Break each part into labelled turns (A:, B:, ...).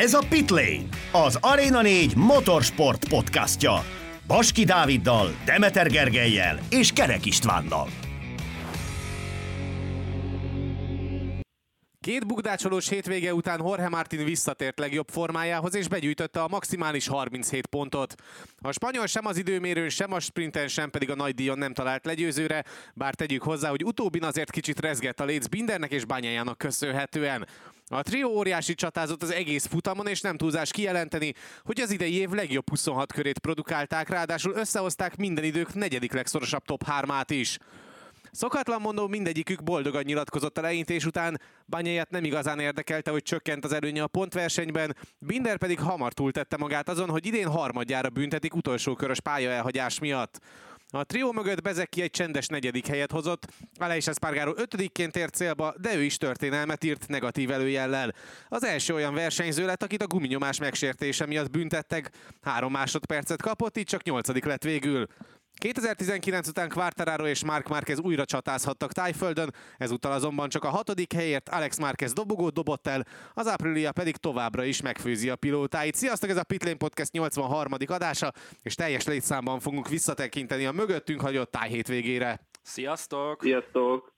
A: Ez a Pitlane, az Arena 4 motorsport podcastja. Baski Dáviddal, Demeter Gergelyel és Kerek Istvánnal.
B: Két bukdácsolós hétvége után Jorge Martin visszatért legjobb formájához, és begyűjtötte a maximális 37 pontot. A spanyol sem az időmérőn, sem a sprinten, sem pedig a nagy díjon nem talált legyőzőre, bár tegyük hozzá, hogy utóbbin azért kicsit rezgett a léc Bindernek és Bányájának köszönhetően. A trió óriási csatázott az egész futamon, és nem túlzás kijelenteni, hogy az idei év legjobb 26 körét produkálták, ráadásul összehozták minden idők negyedik legszorosabb top 3-át is. Szokatlan mondom, mindegyikük boldogan nyilatkozott a leintés után, Banyáját nem igazán érdekelte, hogy csökkent az előnye a pontversenyben, Binder pedig hamar túltette magát azon, hogy idén harmadjára büntetik utolsó körös pályaelhagyás miatt. A trió mögött Bezeki egy csendes negyedik helyet hozott, Aleix Espargaro ötödikként ért célba, de ő is történelmet írt negatív előjellel. Az első olyan versenyző lett, akit a guminyomás megsértése miatt büntettek, három másodpercet kapott, így csak nyolcadik lett végül. 2019 után Quartararo és Mark Marquez újra csatázhattak Tájföldön, ezúttal azonban csak a hatodik helyért Alex Marquez dobogót dobott el, az Aprilia pedig továbbra is megfőzi a pilótáit. Sziasztok, ez a Pitlane Podcast 83. adása, és teljes létszámban fogunk visszatekinteni a mögöttünk hagyott tájhétvégére.
C: Sziasztok!
D: Sziasztok!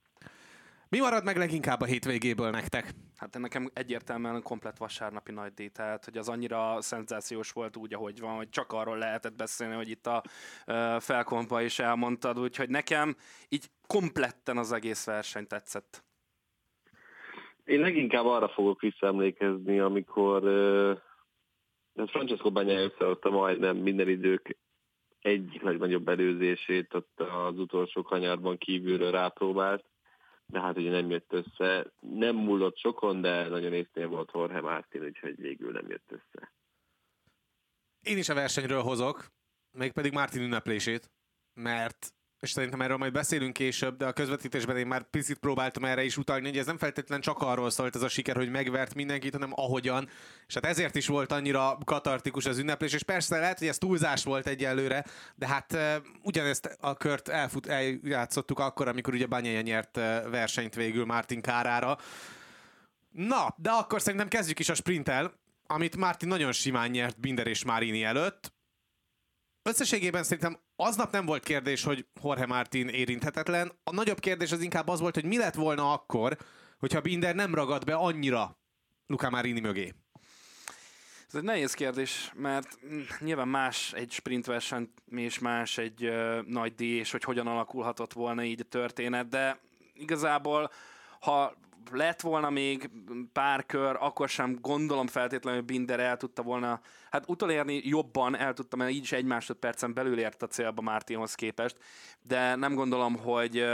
B: Mi marad meg leginkább a hétvégéből nektek?
C: Hát nekem egyértelműen komplet vasárnapi nagy díj, tehát hogy az annyira szenzációs volt úgy, ahogy van, hogy csak arról lehetett beszélni, hogy itt a uh, felkompa is elmondtad, úgyhogy nekem így kompletten az egész verseny tetszett.
D: Én leginkább arra fogok visszaemlékezni, amikor uh, Francesco Bagnaia összehozta majdnem minden idők egyik legnagyobb előzését ott az utolsó kanyarban kívülről rápróbált de hát ugye nem jött össze. Nem múlott sokon, de nagyon észnél volt Jorge Martin, úgyhogy végül nem jött össze.
B: Én is a versenyről hozok, mégpedig Martin ünneplését, mert és szerintem erről majd beszélünk később, de a közvetítésben én már picit próbáltam erre is utalni, hogy ez nem feltétlenül csak arról szólt ez a siker, hogy megvert mindenkit, hanem ahogyan. És hát ezért is volt annyira katartikus az ünneplés, és persze lehet, hogy ez túlzás volt egyelőre, de hát ugyanezt a kört elfut, eljátszottuk akkor, amikor ugye Banyaja nyert versenyt végül Martin kárára. Na, de akkor szerintem kezdjük is a sprinttel, amit Martin nagyon simán nyert Binder és Marini előtt. Összességében szerintem aznap nem volt kérdés, hogy Jorge Martin érinthetetlen. A nagyobb kérdés az inkább az volt, hogy mi lett volna akkor, hogyha Binder nem ragad be annyira Luca Marini mögé.
C: Ez egy nehéz kérdés, mert nyilván más egy sprintverseny, és más egy uh, nagy díj, és hogy hogyan alakulhatott volna így a történet, de igazából ha lett volna még pár kör, akkor sem gondolom feltétlenül, hogy Binder el tudta volna, hát utolérni jobban el tudta, mert így is egy másodpercen belül ért a célba Mártinhoz képest, de nem gondolom, hogy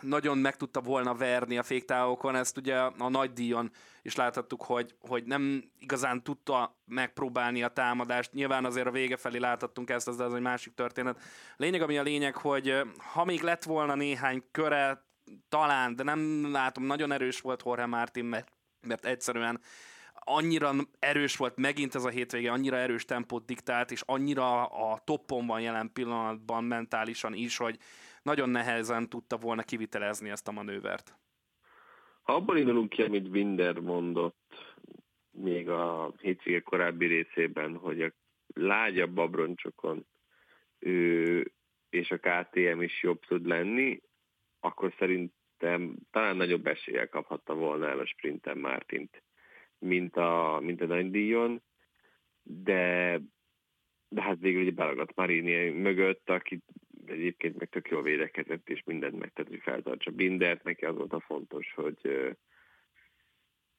C: nagyon meg tudta volna verni a féktávokon, ezt ugye a nagy díjon is láthattuk, hogy, hogy nem igazán tudta megpróbálni a támadást. Nyilván azért a vége felé láthattunk ezt, de az egy másik történet. Lényeg, ami a lényeg, hogy ha még lett volna néhány köre, talán, de nem látom, nagyon erős volt Jorge Martin, mert, mert egyszerűen annyira erős volt megint ez a hétvége, annyira erős tempót diktált, és annyira a toppon van jelen pillanatban mentálisan is, hogy nagyon nehezen tudta volna kivitelezni ezt a manővert.
D: Ha abban indulunk ki, amit Winder mondott még a hétvége korábbi részében, hogy a lágyabb abroncsokon ő és a KTM is jobb tud lenni, akkor szerintem talán nagyobb eséllyel kaphatta volna el a sprinten Mártint, mint a, mint a nagy díjon, de, de hát végül ugye belagadt Marini mögött, aki egyébként meg tök jól védekezett, és mindent megtett, hogy feltartsa Bindert, neki az volt a fontos, hogy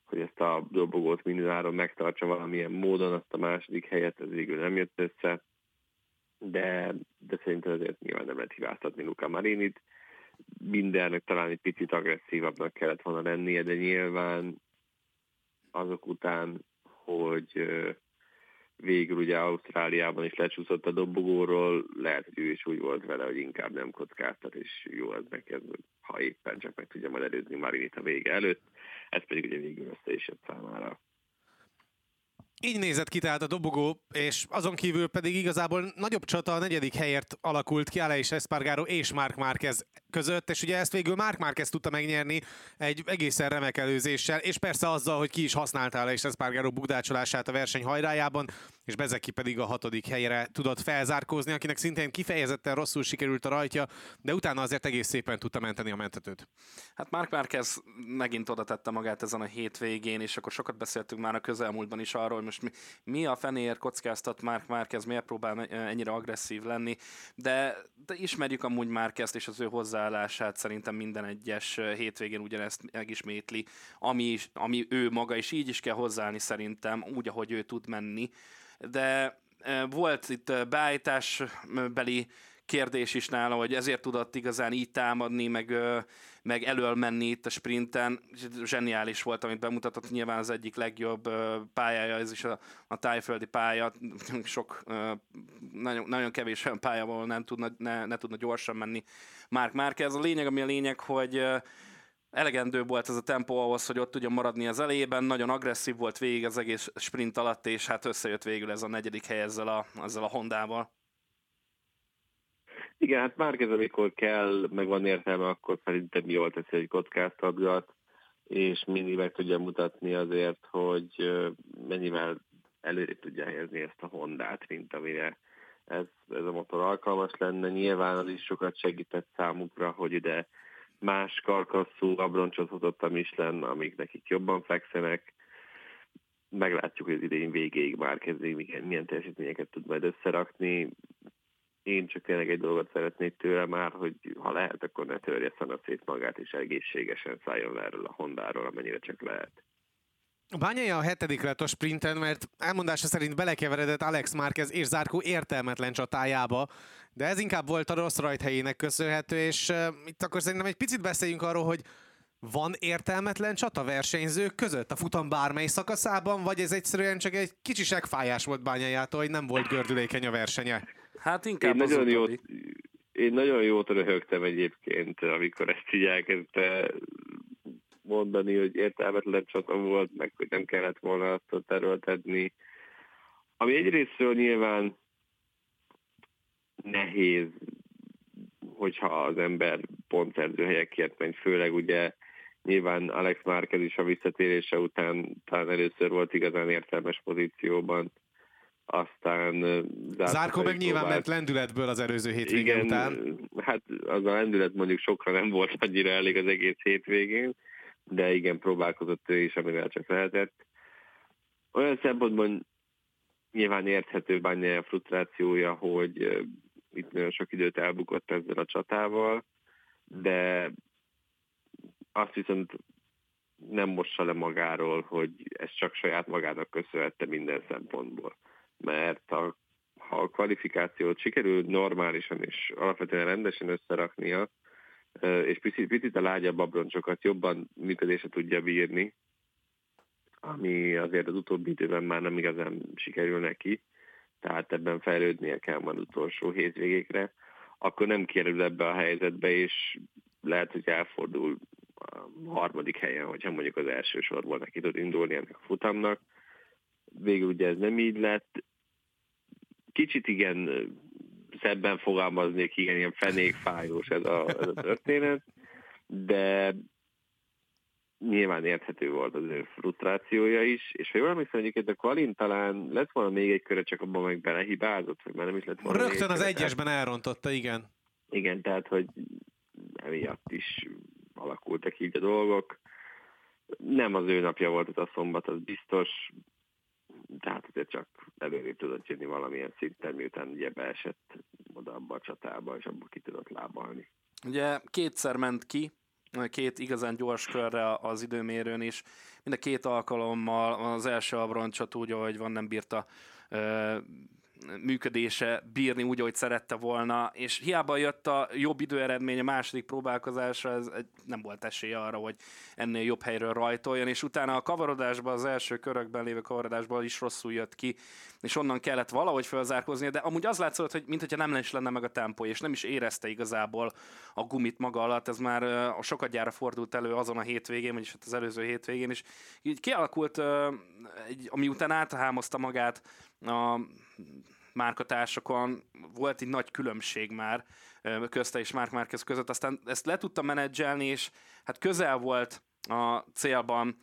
D: hogy ezt a dobogót mindenáron megtartsa valamilyen módon, azt a második helyet, ez végül nem jött össze, de, de szerintem azért nyilván nem lehet hibáztatni Luca Marinit, mindennek talán egy picit agresszívabbnak kellett volna lennie, de nyilván azok után, hogy végül ugye Ausztráliában is lecsúszott a dobogóról, lehet, hogy ő is úgy volt vele, hogy inkább nem kockáztat, és jó az neki, ha éppen csak meg tudja majd előzni Marinit a vége előtt, ez pedig ugye végül össze is jött számára.
B: Így nézett ki tehát a dobogó, és azon kívül pedig igazából nagyobb csata a negyedik helyért alakult ki Aleix Espargaro és Mark Márquez között, és ugye ezt végül Mark Márquez tudta megnyerni egy egészen remek előzéssel, és persze azzal, hogy ki is használta Aleix Espargaro bukdácsolását a verseny hajrájában, és Bezeki pedig a hatodik helyre tudott felzárkózni, akinek szintén kifejezetten rosszul sikerült a rajtja, de utána azért egész szépen tudta menteni a mentetőt.
C: Hát Mark Márquez megint oda tette magát ezen a hétvégén, és akkor sokat beszéltünk már a közelmúltban is arról, hogy most mi, mi a fenéért kockáztat Mark Márquez, miért próbál ennyire agresszív lenni, de, de ismerjük amúgy Márquezt és az ő hozzáállását, szerintem minden egyes hétvégén ugyanezt megismétli, ami, ami ő maga, és így is kell hozzáállni szerintem, úgy, ahogy ő tud menni de volt itt beállításbeli kérdés is nála, hogy ezért tudott igazán így támadni, meg, meg elől menni itt a sprinten. Zseniális volt, amit bemutatott. Nyilván az egyik legjobb pályája, ez is a, a tájföldi pálya. Sok, nagyon, nagyon kevés olyan pálya, ahol nem tudna, ne, ne tudna gyorsan menni Mark Ez A lényeg, ami a lényeg, hogy elegendő volt ez a tempó ahhoz, hogy ott tudjon maradni az elejében, nagyon agresszív volt végig az egész sprint alatt, és hát összejött végül ez a negyedik hely ezzel a, ezzel a Hondával.
D: Igen, hát már ez, amikor kell, meg van értelme, akkor szerintem jól teszi, hogy kockáztatgat, és mindig meg tudja mutatni azért, hogy mennyivel előre tudja helyezni ezt a Hondát, mint amire ez, ez a motor alkalmas lenne. Nyilván az is sokat segített számukra, hogy ide más karkasszú abroncsot hozott a Michelin, amik nekik jobban fekszenek. Meglátjuk, hogy az idén végéig már kezdődik, milyen, milyen teljesítményeket tud majd összerakni. Én csak tényleg egy dolgot szeretnék tőle már, hogy ha lehet, akkor ne törje szét magát, és egészségesen szálljon le erről a Hondáról, amennyire csak lehet.
B: Bányai a hetedik lett a sprinten, mert elmondása szerint belekeveredett Alex Márquez és Zárkó értelmetlen csatájába, de ez inkább volt a rossz rajthelyének köszönhető, és uh, itt akkor szerintem egy picit beszéljünk arról, hogy van értelmetlen csata versenyzők között a futam bármely szakaszában, vagy ez egyszerűen csak egy kicsi segfájás volt bányájától, hogy nem volt gördülékeny a versenye?
C: Hát inkább
D: én nagyon, jót, én nagyon jót röhögtem egyébként, amikor ezt így elkezdte mondani, hogy értelmetlen csata volt, meg hogy nem kellett volna azt erőltetni. Ami egyrésztről nyilván nehéz, hogyha az ember pontszerző helyekért megy, főleg ugye nyilván Alex Márquez is a visszatérése után talán először volt igazán értelmes pozícióban, aztán
B: Zárko meg nyilván ment lendületből az előző hétvége igen, után.
D: Hát az a lendület mondjuk sokra nem volt annyira elég az egész hétvégén, de igen, próbálkozott ő is, amivel csak lehetett. Olyan szempontból nyilván érthető a frusztrációja, hogy itt nagyon sok időt elbukott ezzel a csatával, de azt viszont nem mossa le magáról, hogy ez csak saját magának köszönhette minden szempontból. Mert a, ha a kvalifikációt sikerül normálisan és alapvetően rendesen összeraknia, és picit, picit a lágyabb abroncsokat jobban működésre tudja bírni, ami azért az utóbbi időben már nem igazán sikerül neki, tehát ebben fejlődnie kell majd utolsó hétvégékre, akkor nem kerül ebbe a helyzetbe, és lehet, hogy elfordul a harmadik helyen, hogyha mondjuk az első sorból neki tud indulni ennek a futamnak. Végül ugye ez nem így lett. Kicsit igen szebben fogalmaznék, igen, ilyen fenékfájós ez a, ez a történet, de nyilván érthető volt az ő frusztrációja is, és ha jól emlékszem, egyébként a Kvalin talán lett volna még egy köre, csak abban meg belehibázott, vagy már nem is lett volna
B: Rögtön az egyesben elrontotta, igen.
D: Igen, tehát, hogy emiatt is alakultak így a dolgok. Nem az ő napja volt ez a szombat, az biztos, tehát azért csak előre tudott jönni valamilyen szinten, miután ugye beesett oda abba a csatába, és abba ki tudott lábalni.
C: Ugye kétszer ment ki, két igazán gyors körre az időmérőn is. Mind a két alkalommal az első abroncsot úgy, ahogy van, nem bírta működése bírni úgy, ahogy szerette volna, és hiába jött a jobb időeredmény a második próbálkozásra, ez nem volt esélye arra, hogy ennél jobb helyről rajtoljon, és utána a kavarodásban, az első körökben lévő kavarodásban is rosszul jött ki, és onnan kellett valahogy felzárkózni, de amúgy az látszott, hogy mintha nem is lenne meg a tempó, és nem is érezte igazából a gumit maga alatt, ez már a sokat gyára fordult elő azon a hétvégén, vagyis hát az előző hétvégén, és így kialakult, ami után áthámozta magát a márkatársakon volt egy nagy különbség már közte és Mark Marquez között, aztán ezt le tudta menedzselni, és hát közel volt a célban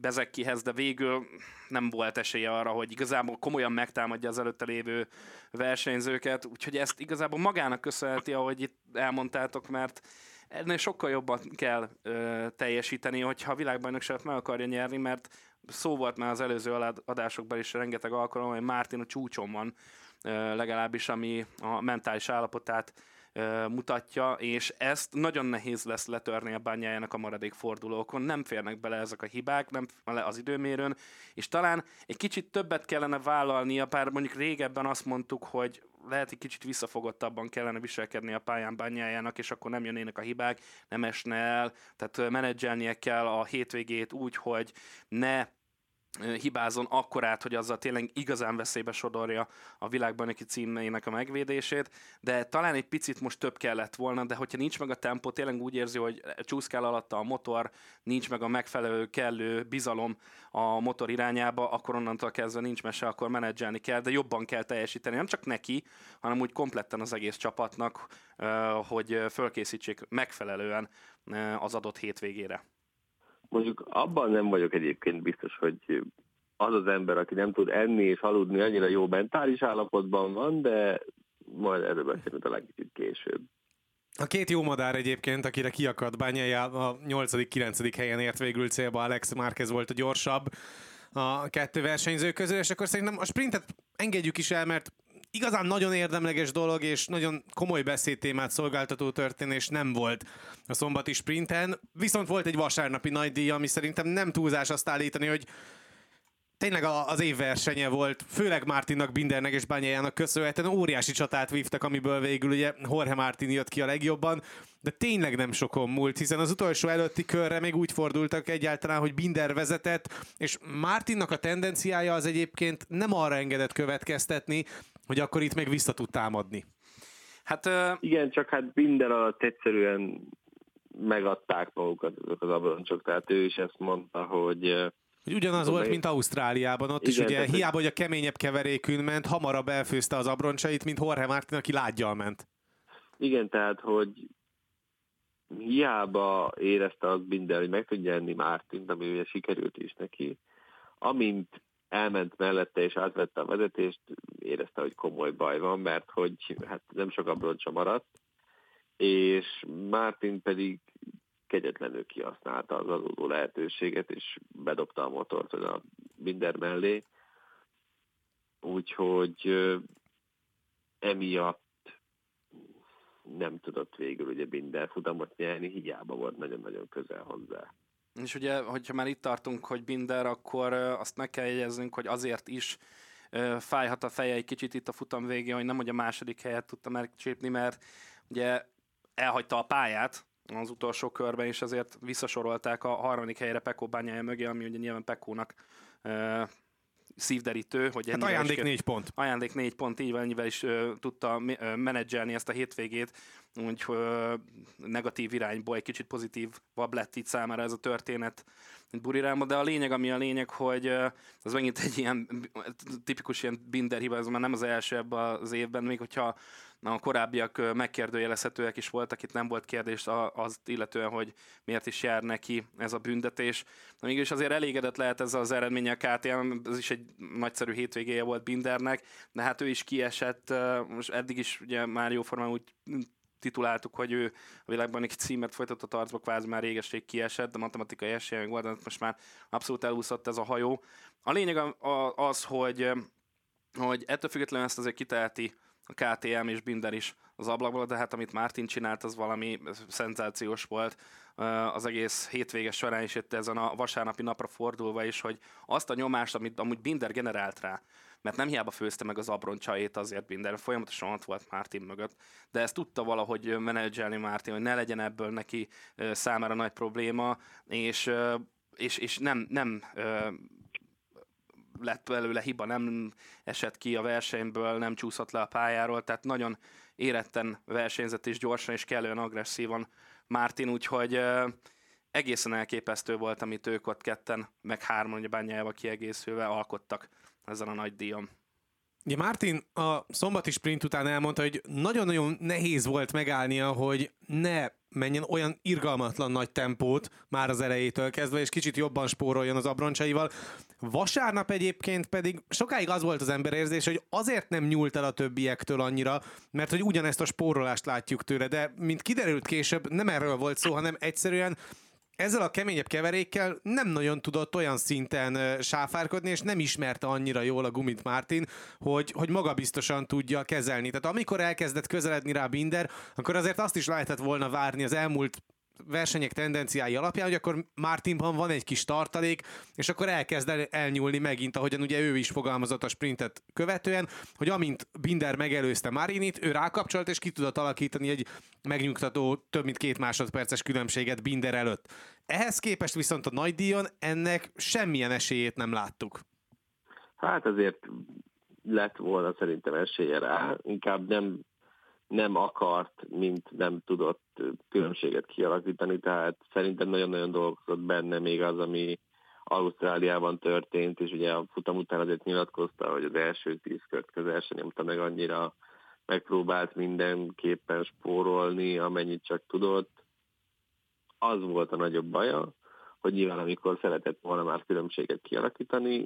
C: Bezekkihez, de végül nem volt esélye arra, hogy igazából komolyan megtámadja az előtte lévő versenyzőket, úgyhogy ezt igazából magának köszönheti, ahogy itt elmondtátok, mert ennél sokkal jobban kell ö, teljesíteni, hogyha a világbajnokságot meg akarja nyerni, mert szó volt már az előző adásokban is rengeteg alkalom, hogy Mártin a csúcson van, legalábbis ami a mentális állapotát mutatja, és ezt nagyon nehéz lesz letörni a bányájának a maradék fordulókon. Nem férnek bele ezek a hibák, nem az időmérőn, és talán egy kicsit többet kellene vállalnia, bár mondjuk régebben azt mondtuk, hogy lehet egy kicsit visszafogottabban kellene viselkedni a pályán bányájának, és akkor nem jönnének a hibák, nem esne el, tehát menedzselnie kell a hétvégét úgy, hogy ne hibázon akkorát, hogy azzal tényleg igazán veszélybe sodorja a világbajnoki címeinek a megvédését, de talán egy picit most több kellett volna, de hogyha nincs meg a tempó, tényleg úgy érzi, hogy csúszkál alatta a motor, nincs meg a megfelelő, kellő bizalom a motor irányába, akkor onnantól kezdve nincs mese, akkor menedzselni kell, de jobban kell teljesíteni, nem csak neki, hanem úgy kompletten az egész csapatnak, hogy fölkészítsék megfelelően az adott hétvégére.
D: Mondjuk abban nem vagyok egyébként biztos, hogy az az ember, aki nem tud enni és aludni, annyira jó mentális állapotban van, de majd erről beszélünk talán kicsit később.
B: A két jó madár egyébként, akire kiakadt bányája, a 8.-9. helyen ért végül célba, Alex Márquez volt a gyorsabb a kettő versenyző közül, és akkor szerintem a sprintet engedjük is el, mert igazán nagyon érdemleges dolog, és nagyon komoly beszédtémát szolgáltató történés nem volt a szombati sprinten, viszont volt egy vasárnapi nagy díj, ami szerintem nem túlzás azt állítani, hogy tényleg az év versenye volt, főleg Martinnak, Bindernek és Bányájának köszönhetően óriási csatát vívtak, amiből végül ugye Jorge Martin jött ki a legjobban, de tényleg nem sokon múlt, hiszen az utolsó előtti körre még úgy fordultak egyáltalán, hogy Binder vezetett, és Martinnak a tendenciája az egyébként nem arra engedett következtetni, hogy akkor itt még vissza tud támadni.
D: Hát igen, csak hát Binder alatt egyszerűen megadták magukat azok az abroncsok, tehát ő is ezt mondta, hogy
B: hogy ugyanaz volt, mint Ausztráliában, ott igen, is ugye tehát, hiába, hogy a keményebb keverékűn ment, hamarabb elfőzte az abroncsait, mint Jorge Martin, aki lágyjal ment.
D: Igen, tehát, hogy hiába érezte az Binder, hogy meg tudja enni Mártint, ami ugye sikerült is neki, amint elment mellette és átvette a vezetést, érezte, hogy komoly baj van, mert hogy hát nem sok abroncsa maradt, és Mártin pedig kegyetlenül kihasználta az adódó lehetőséget, és bedobta a motort a Binder mellé. Úgyhogy emiatt nem tudott végül ugye Binder futamot nyerni, hiába volt nagyon-nagyon közel hozzá.
C: És ugye, hogyha már itt tartunk, hogy Binder, akkor azt meg kell jegyeznünk, hogy azért is fájhat a feje egy kicsit itt a futam végén, hogy nem hogy a második helyet tudta megcsípni, mert ugye elhagyta a pályát az utolsó körben, és ezért visszasorolták a harmadik helyre Pekó bányája mögé, ami ugye nyilván Pekónak szívderítő, hogy
B: hát ajándék is, négy pont.
C: Ajándék négy pont, így van, ennyivel is uh, tudta uh, menedzselni ezt a hétvégét, úgyhogy uh, negatív irányból egy kicsit pozitívabb lett itt számára ez a történet, mint Burirámba, de a lényeg, ami a lényeg, hogy uh, az megint egy ilyen tipikus ilyen binder hiba, ez már nem az első ebben az évben, még hogyha a korábbiak megkérdőjelezhetőek is voltak, itt nem volt kérdés az illetően, hogy miért is jár neki ez a büntetés. De mégis azért elégedett lehet ez az eredmény a KTM, ez is egy nagyszerű hétvégéje volt Bindernek, de hát ő is kiesett, most eddig is ugye már jóformán úgy tituláltuk, hogy ő a világban egy címet folytatott arcba, kvázi már régeség kiesett, de matematikai esélye volt, de most már abszolút elúszott ez a hajó. A lényeg az, hogy, hogy ettől függetlenül ezt azért kiteheti a KTM és Binder is az ablakból, de hát amit Martin csinált, az valami szenzációs volt az egész hétvége során, és itt ezen a vasárnapi napra fordulva is, hogy azt a nyomást, amit amúgy Binder generált rá, mert nem hiába főzte meg az abroncsait azért Binder, folyamatosan ott volt Martin mögött, de ezt tudta valahogy menedzselni Martin, hogy ne legyen ebből neki számára nagy probléma, és, és, és nem, nem lett belőle hiba, nem esett ki a versenyből, nem csúszott le a pályáról, tehát nagyon éretten versenyzett és gyorsan és kellően agresszívan Martin, úgyhogy egészen elképesztő volt, amit ők ott ketten, meg hárman, ugye bányájával kiegészülve alkottak ezen a nagy díjon.
B: Ja, Martin a szombati sprint után elmondta, hogy nagyon-nagyon nehéz volt megállnia, hogy ne menjen olyan irgalmatlan nagy tempót már az elejétől kezdve, és kicsit jobban spóroljon az abroncsaival. Vasárnap egyébként pedig sokáig az volt az emberérzés, hogy azért nem nyúlt el a többiektől annyira, mert hogy ugyanezt a spórolást látjuk tőle, de mint kiderült később, nem erről volt szó, hanem egyszerűen ezzel a keményebb keverékkel nem nagyon tudott olyan szinten sáfárkodni, és nem ismerte annyira jól a gumit Martin, hogy, hogy magabiztosan tudja kezelni. Tehát amikor elkezdett közeledni rá Binder, akkor azért azt is lehetett volna várni az elmúlt versenyek tendenciái alapján, hogy akkor Martinban van egy kis tartalék, és akkor elkezd el, elnyúlni megint, ahogyan ugye ő is fogalmazott a sprintet követően, hogy amint Binder megelőzte Marinit, ő rákapcsolt, és ki tudott alakítani egy megnyugtató több mint két másodperces különbséget Binder előtt. Ehhez képest viszont a nagy díjon ennek semmilyen esélyét nem láttuk.
D: Hát azért lett volna szerintem esélye rá, inkább nem nem akart, mint nem tudott különbséget kialakítani, tehát szerintem nagyon-nagyon dolgozott benne még az, ami Ausztráliában történt, és ugye a futam után azért nyilatkozta, hogy az első tíz kört közel sem nyomta meg annyira, megpróbált mindenképpen spórolni, amennyit csak tudott. Az volt a nagyobb baja, hogy nyilván amikor szeretett volna már különbséget kialakítani,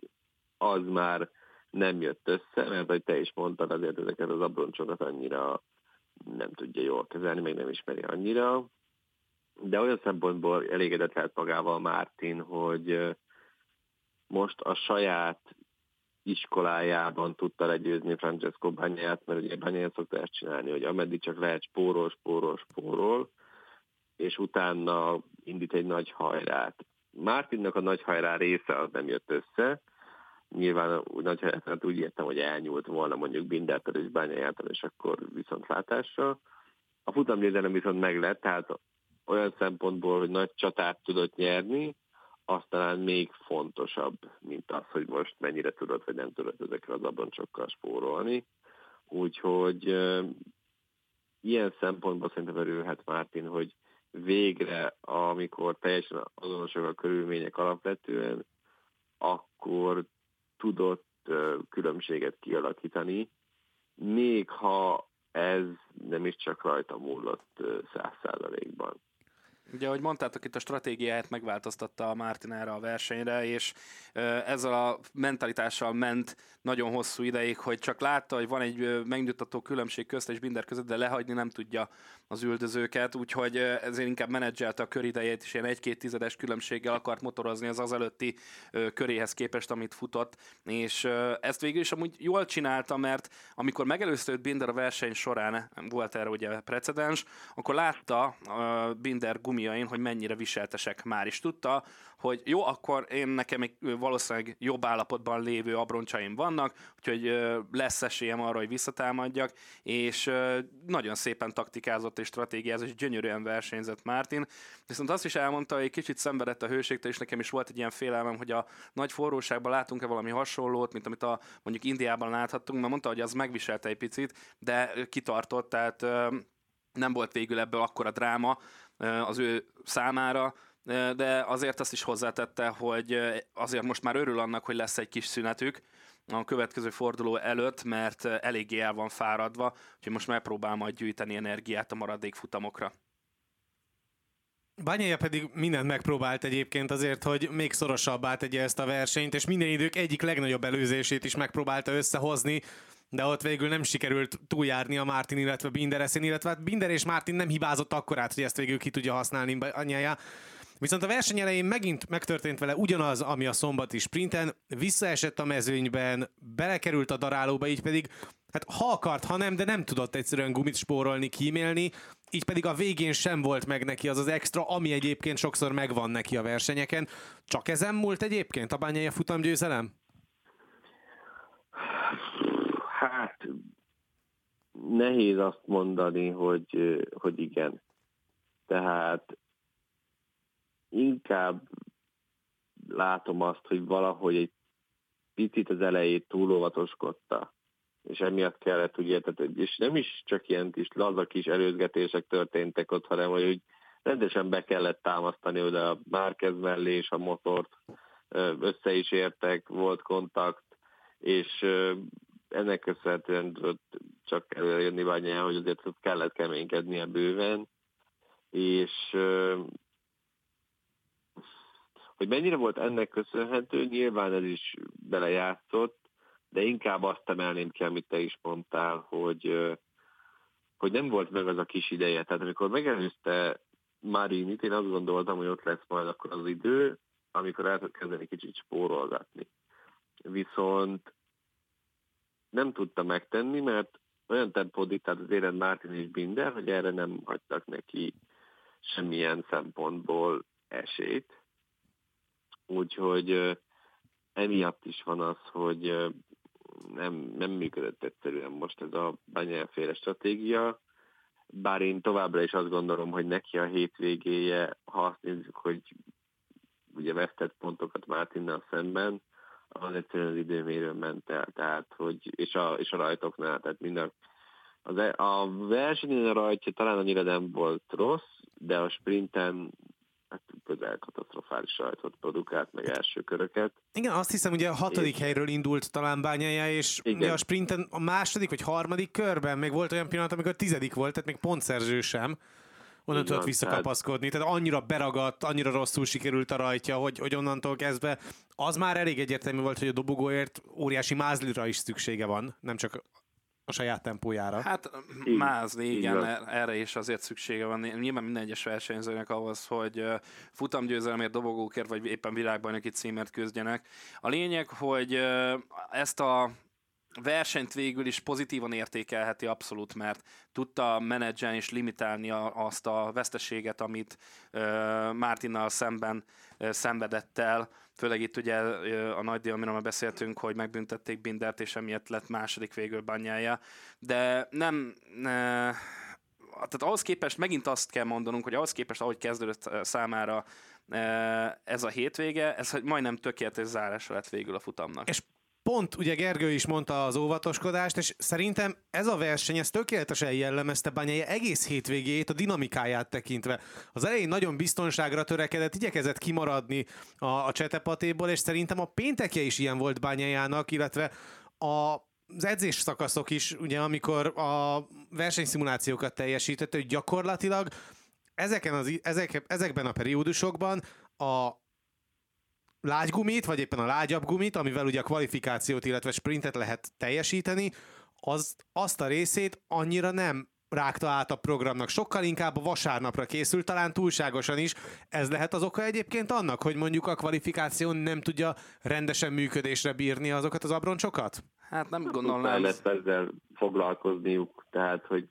D: az már nem jött össze, mert hogy te is mondtad, azért ezeket az abroncsokat annyira nem tudja jól kezelni, még nem ismeri annyira. De olyan szempontból elégedett lehet magával Mártin, hogy most a saját iskolájában tudta legyőzni Francesco Banyát, mert ugye Banyát szokta ezt csinálni, hogy ameddig csak lehet spórol, spórol, spórol, és utána indít egy nagy hajrát. Mártinnak a nagy hajrá része az nem jött össze, nyilván nagy hát úgy értem, hogy elnyúlt volna mondjuk Bindertől és Bányájától, és akkor viszontlátásra. A futamgyőzelem viszont meg lett, tehát olyan szempontból, hogy nagy csatát tudott nyerni, az talán még fontosabb, mint az, hogy most mennyire tudod, vagy nem tudod ezekre az abroncsokkal spórolni. Úgyhogy e, ilyen szempontból szerintem örülhet Mártin, hogy végre, amikor teljesen azonosak a körülmények alapvetően, akkor tudott különbséget kialakítani, még ha ez nem is csak rajta múlott száz százalékban.
C: Ugye, ahogy mondtátok, itt a stratégiáját megváltoztatta a Martin erre a versenyre, és ezzel a mentalitással ment nagyon hosszú ideig, hogy csak látta, hogy van egy megnyugtató különbség közt és Binder között, de lehagyni nem tudja az üldözőket, úgyhogy ezért inkább menedzselte a köridejét, és ilyen egy-két tizedes különbséggel akart motorozni az az előtti köréhez képest, amit futott, és ezt végül is amúgy jól csinálta, mert amikor megelőzte Binder a verseny során, volt erre ugye precedens, akkor látta Binder gumiain, hogy mennyire viseltesek már is tudta, hogy jó, akkor én nekem egy valószínűleg jobb állapotban lévő abroncsaim vannak, úgyhogy lesz esélyem arra, hogy visszatámadjak, és nagyon szépen taktikázott és stratégiázott, és gyönyörűen versenyzett Martin. Viszont azt is elmondta, hogy kicsit szenvedett a hőségtől, és nekem is volt egy ilyen félelmem, hogy a nagy forróságban látunk-e valami hasonlót, mint amit a mondjuk Indiában láthattunk, mert mondta, hogy az megviselte egy picit, de kitartott, tehát nem volt végül ebből akkora dráma az ő számára, de azért azt is hozzátette, hogy azért most már örül annak, hogy lesz egy kis szünetük a következő forduló előtt, mert eléggé el van fáradva, úgyhogy most megpróbál majd gyűjteni energiát a maradék futamokra.
B: Bányája pedig mindent megpróbált egyébként azért, hogy még szorosabbá tegye ezt a versenyt, és minden idők egyik legnagyobb előzését is megpróbálta összehozni, de ott végül nem sikerült túljárni a Martin, illetve Binder eszén, illetve hát Binder és Martin nem hibázott akkorát, hogy ezt végül ki tudja használni anyája. Viszont a verseny elején megint megtörtént vele ugyanaz, ami a szombati sprinten, visszaesett a mezőnyben, belekerült a darálóba, így pedig hát ha akart, ha nem, de nem tudott egyszerűen gumit spórolni, kímélni, így pedig a végén sem volt meg neki az az extra, ami egyébként sokszor megvan neki a versenyeken. Csak ezen múlt egyébként a bányai futamgyőzelem?
D: Hát nehéz azt mondani, hogy, hogy igen. Tehát inkább látom azt, hogy valahogy egy picit az elejét túl óvatoskodta, és emiatt kellett úgy érted, és nem is csak ilyen kis laza kis előzgetések történtek ott, hanem hogy úgy rendesen be kellett támasztani oda a Márkez mellé és a motort, össze is értek, volt kontakt, és ennek köszönhetően tudott csak előjönni Bányája, hogy azért kellett keménykednie bőven, és hogy mennyire volt ennek köszönhető, nyilván ez is belejátszott, de inkább azt emelném ki, amit te is mondtál, hogy, hogy nem volt meg az a kis ideje. Tehát amikor megelőzte Marinit, én azt gondoltam, hogy ott lesz majd akkor az idő, amikor el tud kezdeni kicsit spórolgatni. Viszont nem tudta megtenni, mert olyan tempót diktált az éren Mártin és Binder, hogy erre nem hagytak neki semmilyen szempontból esélyt. Úgyhogy emiatt is van az, hogy nem, nem működött egyszerűen most ez a bányáféle stratégia, bár én továbbra is azt gondolom, hogy neki a hétvégéje, ha azt nézzük, hogy ugye vesztett pontokat Mártinnal szemben, az egyszerűen az időmérő ment el, tehát, hogy, és, a, és a rajtoknál, tehát minden az, e, a versenyen a rajtja talán annyira nem volt rossz, de a sprinten hát közel katasztrofális rajtot produkált, meg első köröket.
B: Igen, azt hiszem, ugye a hatodik és... helyről indult talán bányája, és Igen. ugye a sprinten a második vagy harmadik körben még volt olyan pillanat, amikor tizedik volt, tehát még pontszerző sem onnan tudott visszakapaszkodni. Tehát annyira beragadt, annyira rosszul sikerült a rajtja, hogy, hogy onnantól kezdve az már elég egyértelmű volt, hogy a dobogóért óriási mázlira is szüksége van, nem csak a saját tempójára.
C: Hát mázni, igen, igen, erre is azért szüksége van. Nyilván minden egyes versenyzőnek ahhoz, hogy futamgyőzelemért, dobogókért, vagy éppen világbajnoki címért küzdjenek. A lényeg, hogy ezt a versenyt végül is pozitívan értékelheti abszolút, mert tudta menedzselni és limitálni azt a veszteséget, amit Mártinnal szemben szenvedett el, főleg itt ugye a nagy díj, amiről már beszéltünk, hogy megbüntették Bindert, és emiatt lett második végül banyája, de nem, ne, tehát ahhoz képest megint azt kell mondanunk, hogy ahhoz képest, ahogy kezdődött számára ez a hétvége, ez majdnem tökéletes zárása lett végül a futamnak.
B: És pont ugye Gergő is mondta az óvatoskodást, és szerintem ez a verseny, ez tökéletesen jellemezte Bányai egész hétvégét, a dinamikáját tekintve. Az elején nagyon biztonságra törekedett, igyekezett kimaradni a, a csetepatéból, és szerintem a péntekje is ilyen volt Bányájának, illetve a az edzés szakaszok is, ugye amikor a versenyszimulációkat teljesített, hogy gyakorlatilag ezeken az, ezek, ezekben a periódusokban a lágygumit, vagy éppen a lágyabb gumit, amivel ugye a kvalifikációt, illetve sprintet lehet teljesíteni, az, azt a részét annyira nem rágta át a programnak, sokkal inkább a vasárnapra készült, talán túlságosan is. Ez lehet az oka egyébként annak, hogy mondjuk a kvalifikáció nem tudja rendesen működésre bírni azokat az abroncsokat?
C: Hát nem gondolom. Nem
D: lesz ezzel foglalkozniuk, tehát hogy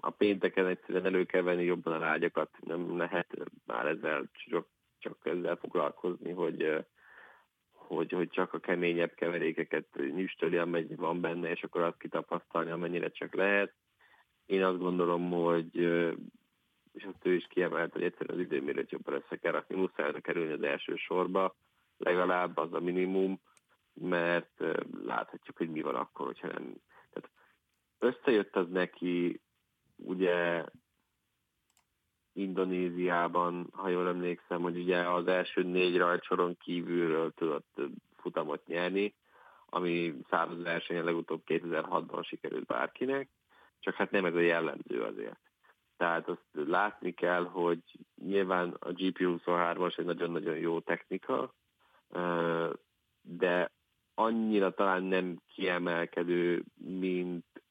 D: a pénteken egyszerűen elő kell venni jobban a lágyakat, nem lehet már ezzel csak csak ezzel foglalkozni, hogy, hogy, hogy csak a keményebb keverékeket nyüstöli, amennyi van benne, és akkor azt kitapasztalni, amennyire csak lehet. Én azt gondolom, hogy és azt ő is kiemelt, hogy egyszerűen az időmérőt jobban össze kell rakni, muszáj kerülni az első sorba, legalább az a minimum, mert láthatjuk, hogy mi van akkor, hogyha nem. Tehát összejött az neki, ugye Indonéziában, ha jól emlékszem, hogy ugye az első négy rajtsoron kívülről tudott futamot nyerni, ami száraz versenyen legutóbb 2006-ban sikerült bárkinek, csak hát nem ez a jellemző azért. Tehát azt látni kell, hogy nyilván a GP23-as egy nagyon-nagyon jó technika, de annyira talán nem kiemelkedő, mint,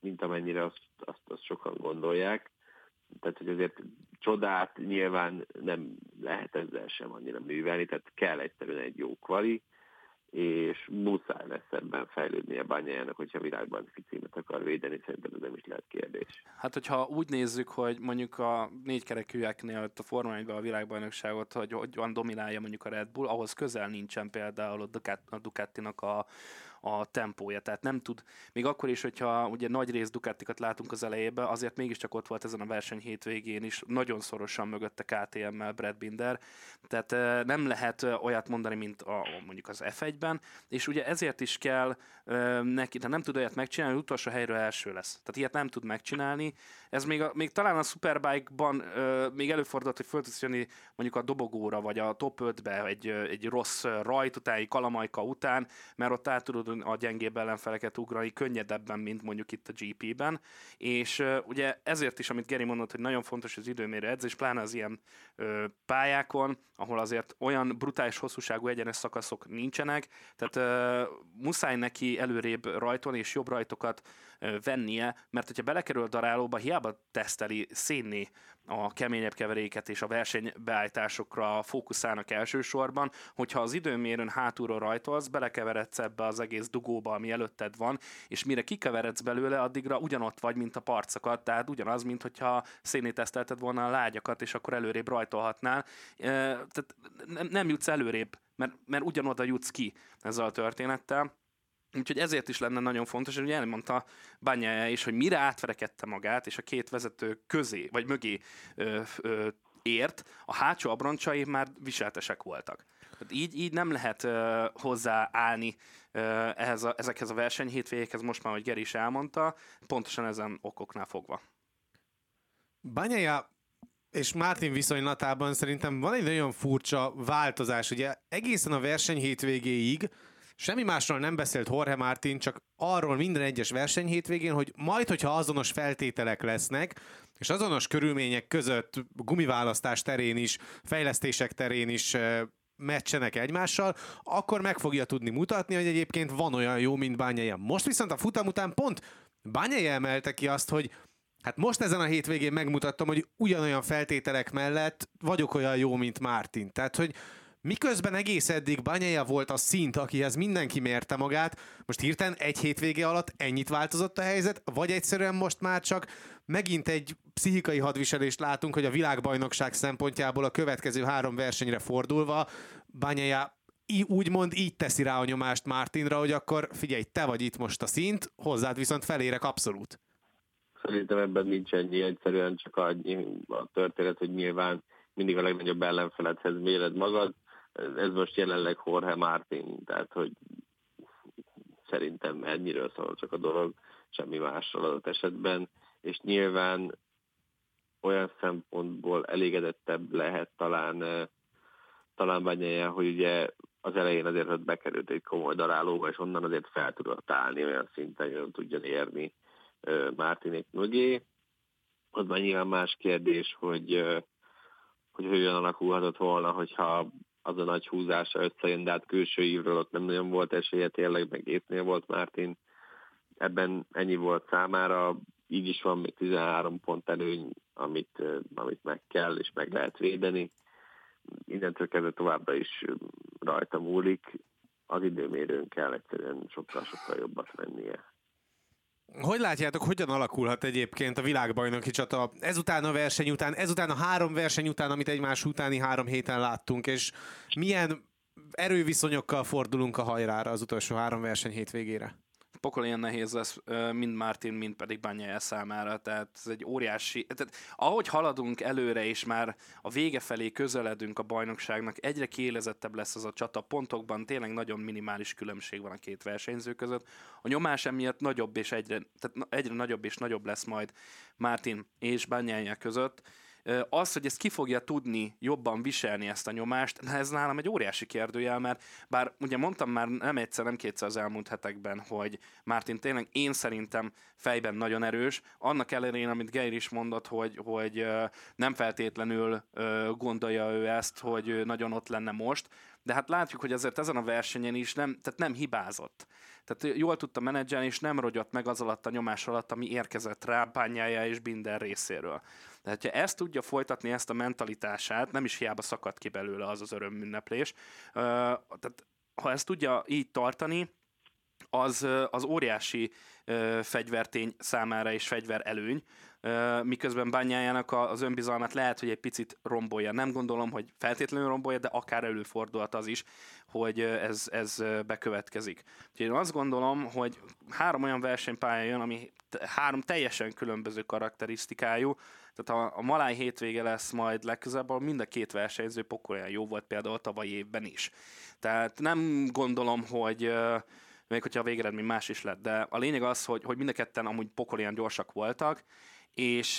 D: mint amennyire azt, azt, azt sokan gondolják tehát hogy azért csodát nyilván nem lehet ezzel sem annyira művelni, tehát kell egyszerűen egy jó kvali, és muszáj lesz ebben fejlődni a bányájának, hogyha világban címet akar védeni, szerintem ez nem is lehet kérdés.
C: Hát, hogyha úgy nézzük, hogy mondjuk a négykerekűeknél a Forma 1 a világbajnokságot, hogy hogyan dominálja mondjuk a Red Bull, ahhoz közel nincsen például a Ducatinak a, a tempója, tehát nem tud, még akkor is, hogyha ugye nagy rész Ducatikat látunk az elejében, azért mégiscsak ott volt ezen a verseny hétvégén is, nagyon szorosan mögötte KTM-mel Brad Binder, tehát nem lehet olyat mondani, mint a, mondjuk az F1-ben, és ugye ezért is kell neki, de nem tud olyat megcsinálni, hogy utolsó helyről első lesz. Tehát ilyet nem tud megcsinálni. Ez még, a, még talán a Superbike-ban még előfordult, hogy föl tudsz jönni mondjuk a dobogóra, vagy a top 5-be egy, egy rossz rajt után, egy kalamajka után, mert ott át tudod a gyengébb ellenfeleket ugrani könnyedebben, mint mondjuk itt a GP-ben. És ugye ezért is, amit Geri mondott, hogy nagyon fontos az időmérő edzés, pláne az ilyen pályákon, ahol azért olyan brutális hosszúságú egyenes szakaszok nincsenek, tehát muszáj neki előrébb rajtolni és jobb rajtokat vennie, mert hogyha belekerül a darálóba, hiába teszteli szénni a keményebb keveréket és a versenybeállításokra fókuszálnak elsősorban, hogyha az időmérőn hátulról rajtolsz, belekeveredsz ebbe az egész dugóba, ami előtted van, és mire kikeveredsz belőle, addigra ugyanott vagy, mint a parcakat, tehát ugyanaz, mint hogyha szénét tesztelted volna a lágyakat, és akkor előrébb rajtolhatnál. Tehát nem jutsz előrébb, mert, mert ugyanoda jutsz ki ezzel a történettel. Úgyhogy ezért is lenne nagyon fontos, hogy elmondta Bányája is, hogy mire átverekedte magát, és a két vezető közé, vagy mögé ö, ö, ért, a hátsó abroncsai már viseltesek voltak. Tehát így, így nem lehet ö, hozzáállni ö, ehhez a, ezekhez a versenyhétvégekhez, most már, hogy Geri is elmondta, pontosan ezen okoknál fogva.
B: Bányája és Martin viszonylatában szerintem van egy nagyon furcsa változás. Ugye egészen a verseny hétvégéig Semmi másról nem beszélt Jorge Martin, csak arról minden egyes verseny hétvégén, hogy majd, hogyha azonos feltételek lesznek, és azonos körülmények között gumiválasztás terén is, fejlesztések terén is meccsenek egymással, akkor meg fogja tudni mutatni, hogy egyébként van olyan jó, mint Bányája. Most viszont a futam után pont Bányája emelte ki azt, hogy Hát most ezen a hétvégén megmutattam, hogy ugyanolyan feltételek mellett vagyok olyan jó, mint Martin. Tehát, hogy Miközben egész eddig Banyaja volt a szint, akihez mindenki mérte magát, most hirtelen egy hétvége alatt ennyit változott a helyzet, vagy egyszerűen most már csak megint egy pszichikai hadviselést látunk, hogy a világbajnokság szempontjából a következő három versenyre fordulva Banyaja úgymond így teszi rá a nyomást Martinra, hogy akkor figyelj, te vagy itt most a szint, hozzád viszont felérek abszolút.
D: Szerintem ebben nincs ennyi, egyszerűen csak a, a történet, hogy nyilván mindig a legnagyobb ellenfeledhez méred magad, ez most jelenleg Jorge Martin, tehát hogy szerintem ennyiről szól csak a dolog, semmi másról adott esetben, és nyilván olyan szempontból elégedettebb lehet talán talán Bányája, hogy ugye az elején azért hogy bekerült egy komoly darálóba, és onnan azért fel tudott állni olyan szinten, hogy tudjon érni Mártinék mögé. Az már nyilván más kérdés, hogy, hogy hogyan alakulhatott volna, hogyha az a nagy húzása összejön, de hát külső ívről ott nem nagyon volt esélye, tényleg meg észnél volt Mártin. Ebben ennyi volt számára, így is van még 13 pont előny, amit, amit meg kell és meg lehet védeni. Innentől kezdve továbbra is rajta múlik, az időmérőn kell egyszerűen sokkal-sokkal jobbat mennie.
B: Hogy látjátok, hogyan alakulhat egyébként a világbajnoki csata ezután a verseny után, ezután a három verseny után, amit egymás utáni három héten láttunk, és milyen erőviszonyokkal fordulunk a hajrára az utolsó három verseny hétvégére?
C: Pokol ilyen nehéz lesz mind Martin, mind pedig Banyaya számára, tehát ez egy óriási, tehát ahogy haladunk előre, és már a vége felé közeledünk a bajnokságnak, egyre kiélezettebb lesz az a csata pontokban, tényleg nagyon minimális különbség van a két versenyző között. A nyomás emiatt nagyobb és egyre, tehát egyre nagyobb és nagyobb lesz majd Martin és Banyaya között, az, hogy ezt ki fogja tudni jobban viselni ezt a nyomást, ez nálam egy óriási kérdőjel, mert bár ugye mondtam már nem egyszer, nem kétszer az elmúlt hetekben, hogy Martin tényleg én szerintem fejben nagyon erős, annak ellenére, amit Geir is mondott, hogy, hogy nem feltétlenül gondolja ő ezt, hogy nagyon ott lenne most, de hát látjuk, hogy azért ezen a versenyen is nem, tehát nem hibázott. Tehát jól tudta menedzselni, és nem rogyott meg az alatt a nyomás alatt, ami érkezett rá Bányája és Binder részéről. Tehát, ha ezt tudja folytatni, ezt a mentalitását, nem is hiába szakadt ki belőle az az örömünneplés, tehát ha ezt tudja így tartani, az, az óriási fegyvertény számára és fegyver előny, miközben bányájának az önbizalmát lehet, hogy egy picit rombolja. Nem gondolom, hogy feltétlenül rombolja, de akár előfordulhat az is, hogy ez, ez bekövetkezik. Úgyhogy én azt gondolom, hogy három olyan versenypálya jön, ami három teljesen különböző karakterisztikájú, tehát a, a Maláj hétvége lesz majd legközelebb, mind a két versenyző pokolyan jó volt például tavalyi évben is. Tehát nem gondolom, hogy még hogyha a végeredmény más is lett, de a lényeg az, hogy, hogy mind a ketten amúgy pokolian gyorsak voltak, és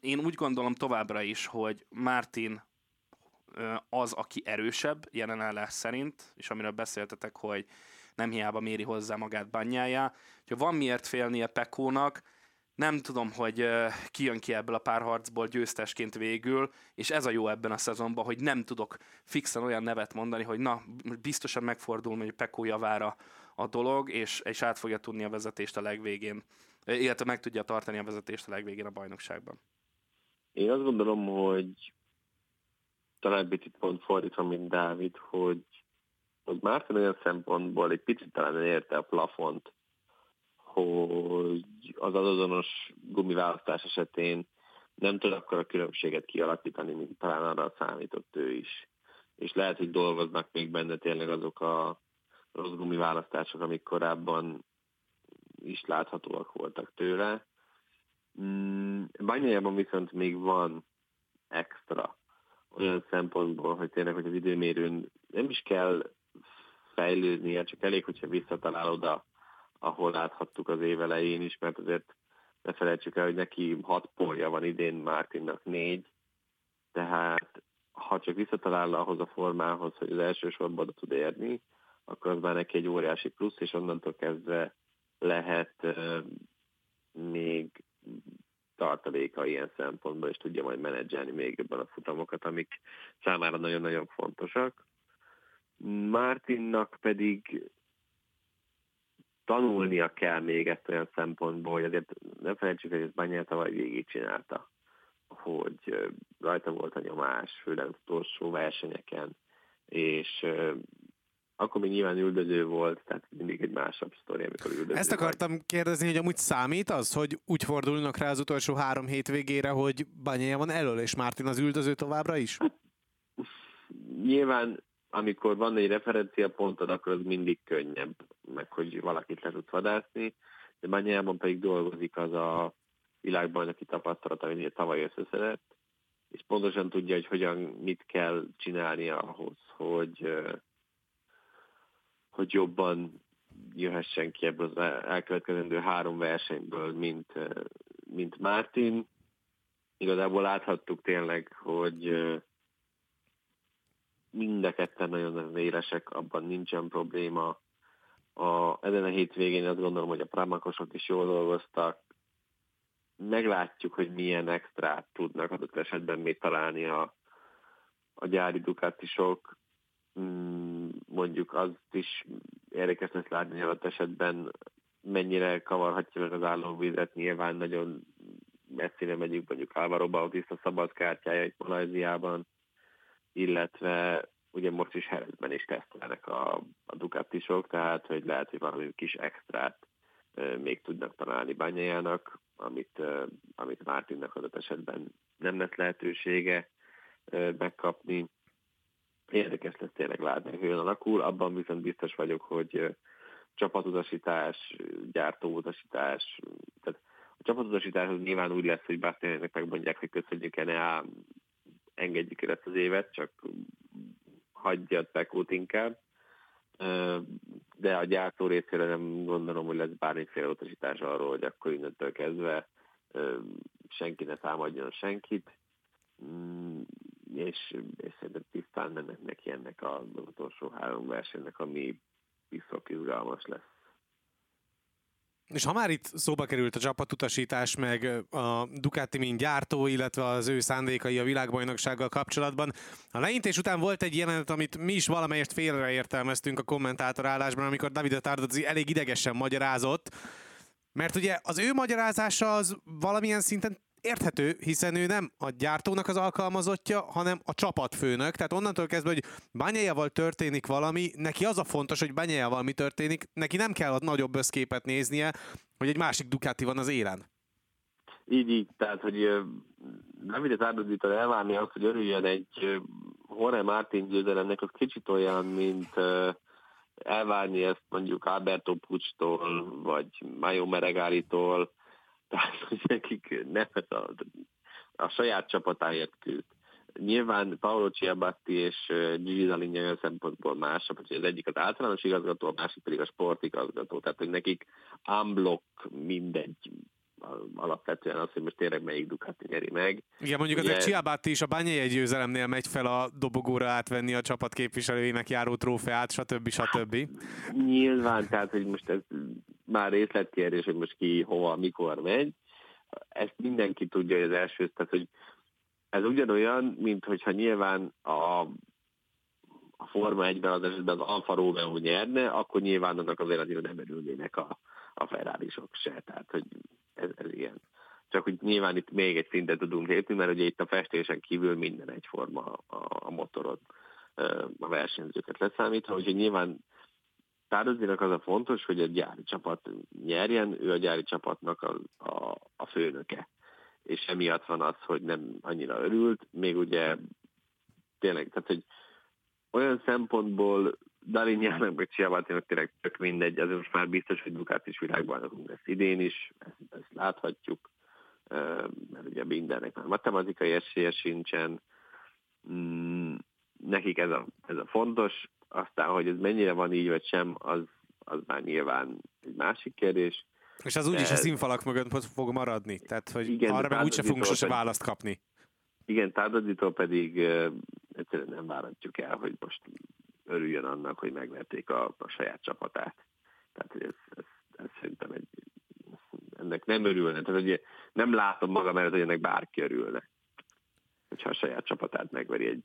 C: én úgy gondolom továbbra is, hogy Martin az, aki erősebb jelenállás szerint, és amiről beszéltetek, hogy nem hiába méri hozzá magát banyája. Ha van miért félnie Pekónak, nem tudom, hogy ki jön ki ebből a párharcból győztesként végül, és ez a jó ebben a szezonban, hogy nem tudok fixen olyan nevet mondani, hogy na, biztosan megfordul, hogy Pekó javára a dolog, és, és át fogja tudni a vezetést a legvégén, illetve meg tudja tartani a vezetést a legvégén a bajnokságban.
D: Én azt gondolom, hogy talán picit pont fordítva, mint Dávid, hogy, hogy Márton olyan szempontból egy picit talán érte a plafont, hogy az azonos gumiválasztás esetén nem tud akkor a különbséget kialakítani, mint talán arra számított ő is. És lehet, hogy dolgoznak még benne tényleg azok a rossz gumiválasztások, amik korábban is láthatóak voltak tőle. Mm, Bányájában viszont még van extra olyan szempontból, hogy tényleg, hogy az időmérőn nem is kell fejlődnie, csak elég, hogyha visszatalál oda, ahol láthattuk az év elején is, mert azért ne felejtsük el, hogy neki hat polja van idén, Martinnak négy, tehát ha csak visszatalál ahhoz a formához, hogy az első sorban oda tud érni, akkor az már neki egy óriási plusz, és onnantól kezdve lehet még tartaléka ilyen szempontból, és tudja majd menedzselni még ebben a futamokat, amik számára nagyon-nagyon fontosak. Martinnak pedig tanulnia kell még ezt olyan szempontból, hogy azért nem felejtsük, hogy ezt Banyel tavaly végig csinálta, hogy rajta volt a nyomás, főleg az utolsó versenyeken, és akkor még nyilván üldöző volt, tehát mindig egy másabb sztori, amikor üldöző
B: Ezt akartam vagy. kérdezni, hogy amúgy számít az, hogy úgy fordulnak rá az utolsó három hétvégére, hogy Banyaja van elől, és Mártin az üldöző továbbra is?
D: Nyilván, amikor van egy referenciapontod, akkor az mindig könnyebb, meg hogy valakit le tudsz vadászni, de Banyajában pedig dolgozik az a világbajnoki tapasztalat, ami tavaly összeszedett, és pontosan tudja, hogy hogyan, mit kell csinálnia ahhoz, hogy hogy jobban jöhessen ki ebből az elkövetkezendő három versenyből, mint, mint Martin. Igazából láthattuk tényleg, hogy mind a ketten nagyon éresek, abban nincsen probléma. A, ezen a hétvégén azt gondolom, hogy a prámakosok is jól dolgoztak. Meglátjuk, hogy milyen extrát tudnak adott esetben még találni a, a gyári dukátisok. Mm, mondjuk az is érdekes lesz látni adott esetben, mennyire kavarhatja meg az állóvizet, nyilván nagyon messzire megyünk mondjuk Álvaro Bautista szabad kártyája itt Malajziában, illetve ugye most is Herezben is tesztelnek a, a Ducatisok, tehát hogy lehet, hogy valami kis extrát e, még tudnak találni bányájának, amit, e, amit Mártinnak adott esetben nem lesz lehetősége e, megkapni. Érdekes lesz tényleg látni, hogy hogyan alakul. Abban viszont biztos vagyok, hogy csapatutasítás, gyártóutasítás, tehát a csapatutasításhoz nyilván úgy lesz, hogy Bastianének megmondják, hogy köszönjük el, engedjük el ezt az évet, csak hagyja a Pekót inkább. De a gyártó részére nem gondolom, hogy lesz bármiféle utasítás arról, hogy akkor innentől kezdve senki ne támadjon senkit. És, és szerintem tisztán mennek neki ennek az utolsó három versenynek, ami piszok izgalmas lesz.
B: És ha már itt szóba került a csapatutasítás, meg a Ducati mint gyártó, illetve az ő szándékai a világbajnoksággal kapcsolatban, a leintés után volt egy jelenet, amit mi is valamelyest félreértelmeztünk a kommentátorállásban, amikor David Tardozzi elég idegesen magyarázott, mert ugye az ő magyarázása az valamilyen szinten érthető, hiszen ő nem a gyártónak az alkalmazottja, hanem a csapatfőnök. Tehát onnantól kezdve, hogy Bányájával történik valami, neki az a fontos, hogy Bányájával mi történik, neki nem kell a nagyobb összképet néznie, hogy egy másik Ducati van az élen.
D: Így, így, tehát, hogy Davide Tárdozitól elvárni azt, hogy örüljön egy Jorge Martin győzelemnek, az kicsit olyan, mint elvárni ezt mondjuk Alberto Pucstól, vagy Mayo Meregáritól, tehát hogy nekik nem a, a saját csapatáért küzd. Nyilván Paolo Ciabatti és Gigi Zalinja olyan szempontból másabb, hogy az egyik az általános igazgató, a másik pedig a sportigazgató, tehát hogy nekik unblock mindegy alapvetően az, hogy most tényleg melyik Ducati nyeri meg.
B: Igen, mondjuk Ugye... azért Ciabatti is a Bányai győzelemnél megy fel a dobogóra átvenni a csapat képviselőinek járó trófeát, stb. stb.
D: Hát, nyilván, tehát hogy most ez már részletkérdés, hogy most ki hova, mikor megy. Ezt mindenki tudja, hogy az első, tehát hogy ez ugyanolyan, mint hogyha nyilván a a Forma 1-ben az esetben az Alfa Romeo nyerne, akkor nyilván annak azért azért nem örülnének a, a ferrari se. Tehát, hogy ez, ez ilyen. Csak hogy nyilván itt még egy szintet tudunk lépni, mert ugye itt a festésen kívül minden egyforma a, a motorod, a versenyzőket leszámítva, úgyhogy nyilván Tározdinak az a fontos, hogy a gyári csapat nyerjen, ő a gyári csapatnak a, a, a főnöke. És emiatt van az, hogy nem annyira örült, még ugye tényleg, tehát hogy olyan szempontból Dalinyának meg Csiabátinak tényleg tök mindegy, azért most már biztos, hogy Dukát is világbajnokunk lesz idén is, ezt, ezt láthatjuk, mert ugye mindennek már matematikai esélye sincsen, mm, nekik ez a, ez a fontos, aztán, hogy ez mennyire van így vagy sem, az, az már nyilván egy másik kérdés.
B: És az úgyis a színfalak mögött fog maradni, tehát hogy igen, arra meg úgyse fogunk sose választ kapni.
D: Igen, Tádaditól pedig egyszerűen nem várhatjuk el, hogy most örüljön annak, hogy megverték a, a saját csapatát. Tehát ez, ez, ez szerintem egy, ennek nem örülne. Tehát hogy nem látom magam mert hogy ennek bárki örülne. Hogyha a saját csapatát megveri egy,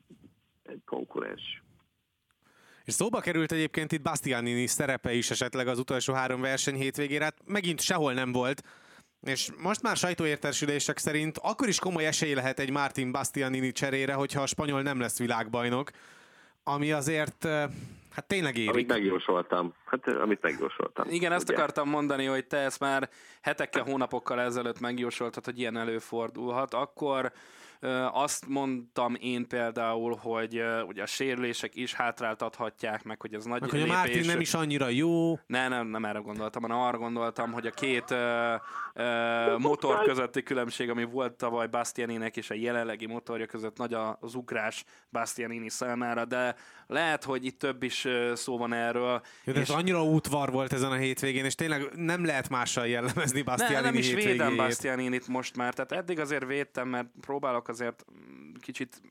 D: egy konkurens.
B: És szóba került egyébként itt Bastianini szerepe is esetleg az utolsó három verseny hétvégére, hát megint sehol nem volt. És most már sajtóértesülések szerint akkor is komoly esély lehet egy Martin Bastianini cserére, hogyha a spanyol nem lesz világbajnok ami azért Hát tényleg érik.
D: Amit megjósoltam. Hát, amit megjósoltam.
C: Igen, ezt ugye? akartam mondani, hogy te ezt már hetekkel, hónapokkal ezelőtt megjósoltad, hogy ilyen előfordulhat. Akkor azt mondtam én például, hogy ugye a sérülések is hátráltathatják meg, hogy ez nagy
B: meg, hogy a Mártin nem is annyira jó.
C: Ne, nem, nem erre gondoltam, hanem arra gondoltam, hogy a két uh, uh, motor közötti különbség, ami volt tavaly Bastianinek és a jelenlegi motorja között nagy az ugrás Bastianini számára, de lehet, hogy itt több is szó van erről.
B: Jó, de és... annyira útvar volt ezen a hétvégén, és tényleg nem lehet mással jellemezni Bastianini ne, nem is védem
C: Bastianinit most már, tehát eddig azért védtem, mert próbálok azért kicsit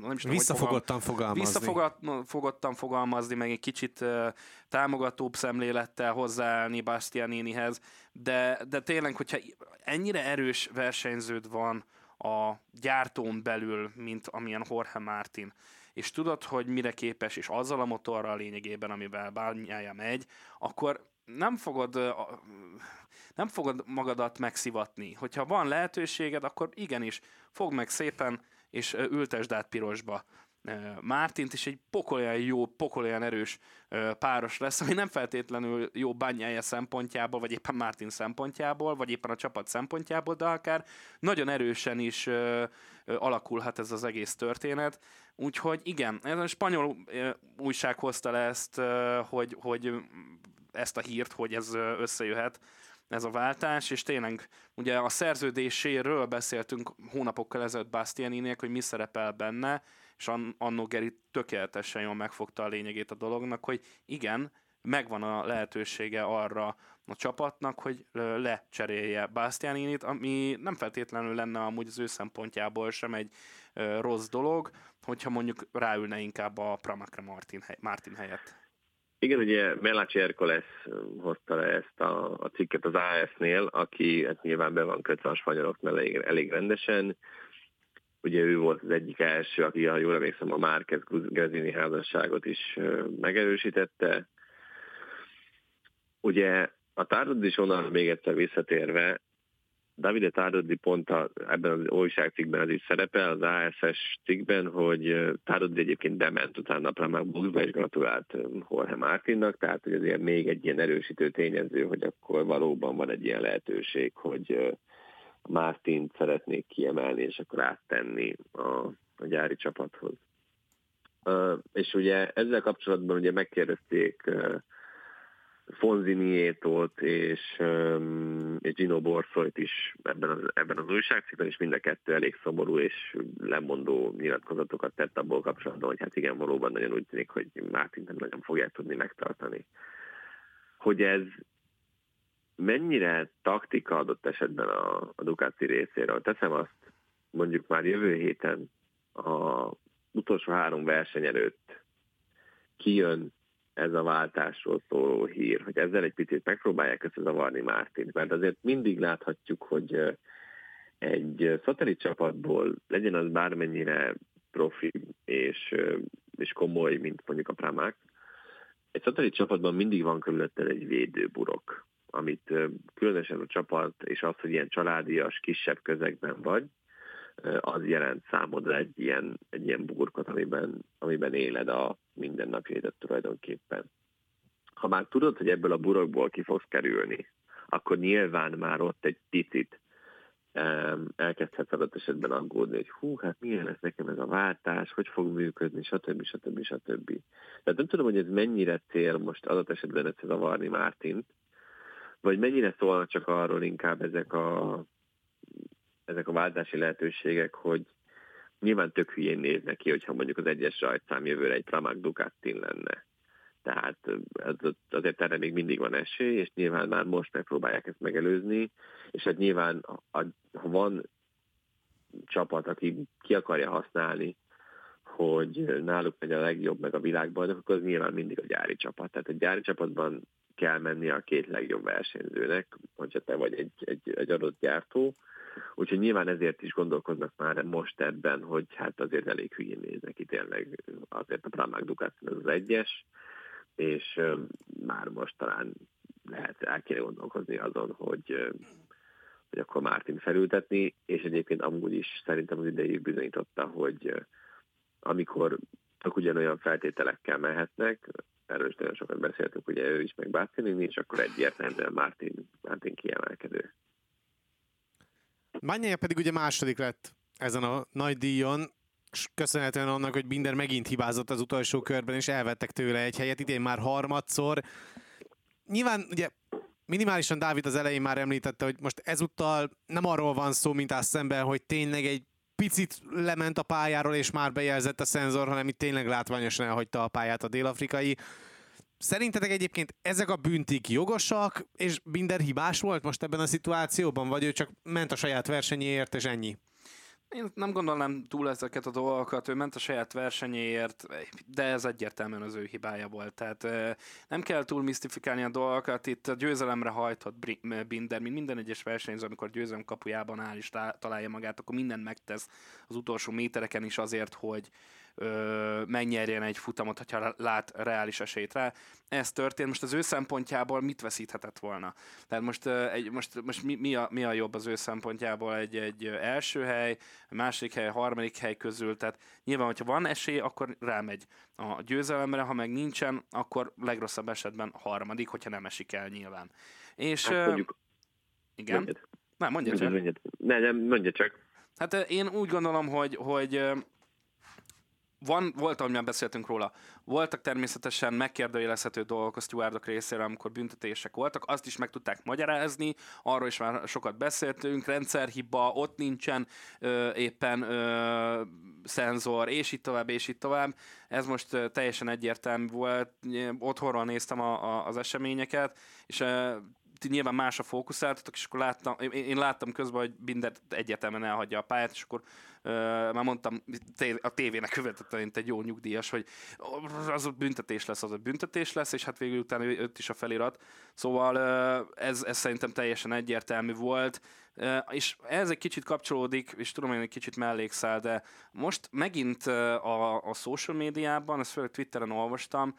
B: nem is tudom, Visszafogottan fogalmazni.
C: Visszafogottan fogalmazni, meg egy kicsit uh, támogatóbb szemlélettel hozzáállni Bastianinihez, de, de tényleg, hogyha ennyire erős versenyződ van a gyártón belül, mint amilyen Jorge Martin, és tudod, hogy mire képes, és azzal a motorral lényegében, amivel bányája megy, akkor nem fogod, nem fogod magadat megszivatni. Hogyha van lehetőséged, akkor igenis, fog meg szépen, és ültesd át pirosba. Mártint is egy pokolyan jó, pokolyan erős páros lesz, ami nem feltétlenül jó bányája szempontjából, vagy éppen Mártin szempontjából, vagy éppen a csapat szempontjából, de akár nagyon erősen is alakulhat ez az egész történet. Úgyhogy igen, ez a spanyol újság hozta le ezt, hogy, hogy ezt a hírt, hogy ez összejöhet ez a váltás, és tényleg ugye a szerződéséről beszéltünk hónapokkal ezelőtt Bastianinék, hogy mi szerepel benne, és annó Geri tökéletesen jól megfogta a lényegét a dolognak, hogy igen, megvan a lehetősége arra a csapatnak, hogy lecserélje Bastianinit, ami nem feltétlenül lenne amúgy az ő szempontjából sem egy rossz dolog, hogyha mondjuk ráülne inkább a Pramakra Martin, Martin helyett.
D: Igen, ugye Melaci Erkoles hozta le ezt a, a cikket az AS-nél, aki hát nyilván be van kötve a spanyoloknál elég, elég rendesen. Ugye ő volt az egyik első, aki, ha jól emlékszem, a Márquez Grezini házasságot is megerősítette. Ugye a is onnan még egyszer visszatérve, Davide Tárodi pont a, ebben az újságcikkben az is szerepel, az ASS cikkben, hogy Tárodi egyébként bement utána a Buxba, és gratulált Jorge Martinnak, tehát hogy azért még egy ilyen erősítő tényező, hogy akkor valóban van egy ilyen lehetőség, hogy Mártint szeretnék kiemelni, és akkor áttenni a, a gyári csapathoz. Uh, és ugye ezzel kapcsolatban ugye megkérdezték uh, Fonzi Nietót és, um, és Gino Borszoit is ebben az, ebben az újságcikkben, és mind a kettő elég szomorú és lemondó nyilatkozatokat tett abból kapcsolatban, hogy hát igen, valóban nagyon úgy tűnik, hogy Mártint nem nagyon fogják tudni megtartani. Hogy ez mennyire taktika adott esetben a, a Ducati részéről. Teszem azt, mondjuk már jövő héten a utolsó három verseny előtt kijön ez a váltásról szóló hír, hogy ezzel egy picit megpróbálják összezavarni Mártint, mert azért mindig láthatjuk, hogy egy szatellit csapatból legyen az bármennyire profi és, és komoly, mint mondjuk a Pramák, egy szatellit csapatban mindig van körülötted egy védőburok, amit különösen a csapat és az, hogy ilyen családias, kisebb közegben vagy, az jelent számodra egy ilyen, egy ilyen burkot, amiben, amiben éled a mindennapjaidat tulajdonképpen. Ha már tudod, hogy ebből a burokból ki fogsz kerülni, akkor nyilván már ott egy picit elkezdhetsz adott esetben aggódni, hogy hú, hát milyen lesz nekem ez a váltás, hogy fog működni, stb. stb. stb. Tehát nem tudom, hogy ez mennyire cél most adott esetben a Varni Mártint, vagy mennyire szólnak csak arról inkább ezek a ezek a váltási lehetőségek, hogy nyilván tök hülyén néz neki, hogyha mondjuk az egyes rajtszám jövőre egy Pramac Ducatin lenne. Tehát azért erre még mindig van esély, és nyilván már most megpróbálják ezt megelőzni, és hát nyilván ha van csapat, aki ki akarja használni, hogy náluk megy a legjobb meg a világban, akkor az nyilván mindig a gyári csapat. Tehát a gyári csapatban kell menni a két legjobb versenyzőnek, hogyha te vagy egy, egy, egy adott gyártó, Úgyhogy nyilván ezért is gondolkoznak már most ebben, hogy hát azért elég hülyén néznek ki tényleg azért a Pramac Ducati az egyes, és már most talán lehet el kéne gondolkozni azon, hogy, hogy akkor Mártin felültetni, és egyébként amúgy is szerintem az idejük bizonyította, hogy amikor csak ugyanolyan feltételekkel mehetnek, erről is nagyon sokat beszéltünk, ugye ő is, meg Bastianini, és akkor egyértelműen Mártin, Mártin kiemelkedő.
B: Magnyája pedig ugye második lett ezen a nagy díjon, és köszönhetően annak, hogy Binder megint hibázott az utolsó körben, és elvettek tőle egy helyet, idén már harmadszor. Nyilván ugye minimálisan Dávid az elején már említette, hogy most ezúttal nem arról van szó, mint azt szemben, hogy tényleg egy picit lement a pályáról, és már bejelzett a szenzor, hanem itt tényleg látványosan elhagyta a pályát a dél-afrikai. Szerintetek egyébként ezek a büntik jogosak, és Binder hibás volt most ebben a szituációban, vagy ő csak ment a saját versenyéért, és ennyi?
C: Én nem gondolnám túl ezeket a dolgokat, ő ment a saját versenyéért, de ez egyértelműen az ő hibája volt. Tehát nem kell túl misztifikálni a dolgokat, itt a győzelemre hajtott Binder, mint minden egyes versenyző, amikor győzelem kapujában áll és találja magát, akkor mindent megtesz az utolsó métereken is azért, hogy, megnyerjen egy futamot, hogyha lát reális esélyt rá. Ez történt. Most az ő szempontjából mit veszíthetett volna? Tehát most, egy, most, most mi, mi, a, mi a jobb az ő szempontjából? Egy, egy első hely, második hely, harmadik hely közül. Tehát nyilván, hogyha van esély, akkor rámegy a győzelemre, ha meg nincsen, akkor legrosszabb esetben harmadik, hogyha nem esik el nyilván. És hát, mondjuk, igen? Mondjad. Nem, mondja csak. Mondjad.
D: Ne, nem, mondja csak.
C: Hát én úgy gondolom, hogy, hogy van, volt, ahol beszéltünk róla, voltak természetesen megkérdőjelezhető dolgok a stewardok részéről, amikor büntetések voltak, azt is meg tudták magyarázni, arról is már sokat beszéltünk, rendszerhiba, ott nincsen ö, éppen ö, szenzor, és így tovább, és így tovább. Ez most ö, teljesen egyértelmű volt, otthonról néztem a, a, az eseményeket, és ö, nyilván másra fókuszáltatok, és akkor láttam, én, én láttam közben, hogy Binder egyértelműen elhagyja a pályát, és akkor uh, már mondtam a tévének követett, mint egy jó nyugdíjas, hogy az a büntetés lesz, az a büntetés lesz, és hát végül utána őt is a felirat. Szóval uh, ez, ez szerintem teljesen egyértelmű volt, uh, és ez egy kicsit kapcsolódik, és tudom, hogy egy kicsit mellékszál, de most megint a, a social médiában, ezt főleg Twitteren olvastam,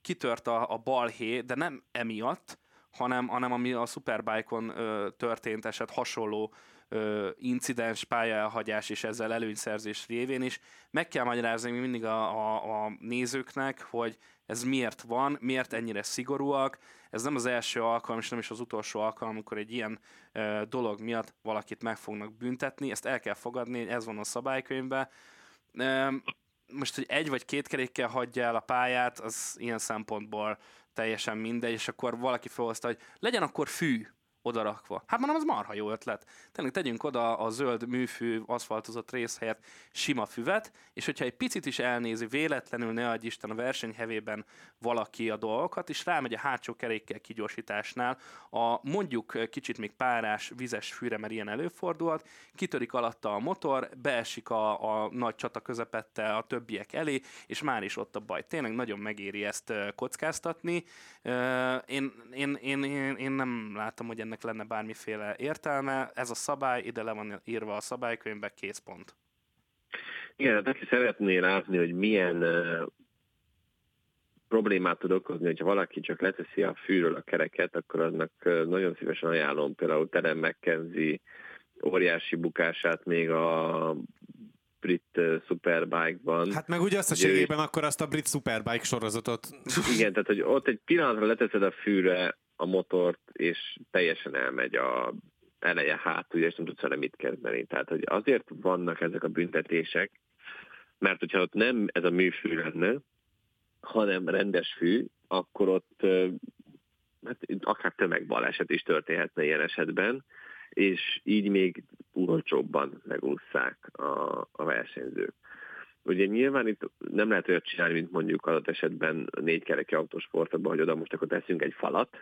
C: kitört a, a balhé, de nem emiatt, hanem, hanem ami a Superbike-on ö, történt eset hasonló ö, incidens pályaelhagyás és ezzel előnyszerzés révén is. Meg kell magyarázni mindig a, a, a nézőknek, hogy ez miért van, miért ennyire szigorúak. Ez nem az első alkalom, és nem is az utolsó alkalom, amikor egy ilyen ö, dolog miatt valakit meg fognak büntetni. Ezt el kell fogadni, ez van a szabálykönyvben. Ö, most, hogy egy vagy két kerékkel hagyja el a pályát, az ilyen szempontból teljesen mindegy, és akkor valaki felhozta, hogy legyen akkor fű odarakva. Hát mondom, az marha jó ötlet. Tényleg tegyünk oda a zöld műfű aszfaltozott rész helyett sima füvet, és hogyha egy picit is elnézi véletlenül, ne adj Isten a versenyhevében valaki a dolgokat, és rámegy a hátsó kerékkel kigyorsításnál, a mondjuk kicsit még párás, vizes fűre, mert ilyen előfordulhat, kitörik alatta a motor, beesik a, a nagy csata közepette a többiek elé, és már is ott a baj. Tényleg nagyon megéri ezt kockáztatni. Én, én, én, én, én nem látom, hogy ennek lenne bármiféle értelme. Ez a szabály, ide le van írva a szabálykönyvbe, kész pont.
D: Igen, hát aki szeretné látni, hogy milyen uh, problémát tud okozni, hogyha valaki csak leteszi a fűről a kereket, akkor annak uh, nagyon szívesen ajánlom például Terem McKenzie óriási bukását még a brit uh, Superbike-ban.
B: Hát meg ugye összességében ő... akkor azt a brit Superbike sorozatot.
D: Igen, tehát hogy ott egy pillanatra leteszed a fűre a motort, és teljesen elmegy a eleje hátul, és nem tudsz vele mit kezdeni. Tehát, hogy azért vannak ezek a büntetések, mert hogyha ott nem ez a műfű lenne, hanem rendes fű, akkor ott hát, akár tömegbaleset is történhetne ilyen esetben, és így még olcsóbban megúszszák a, a versenyzők. Ugye nyilván itt nem lehet olyat csinálni, mint mondjuk adott esetben a négykereki autósportban, hogy oda most akkor teszünk egy falat,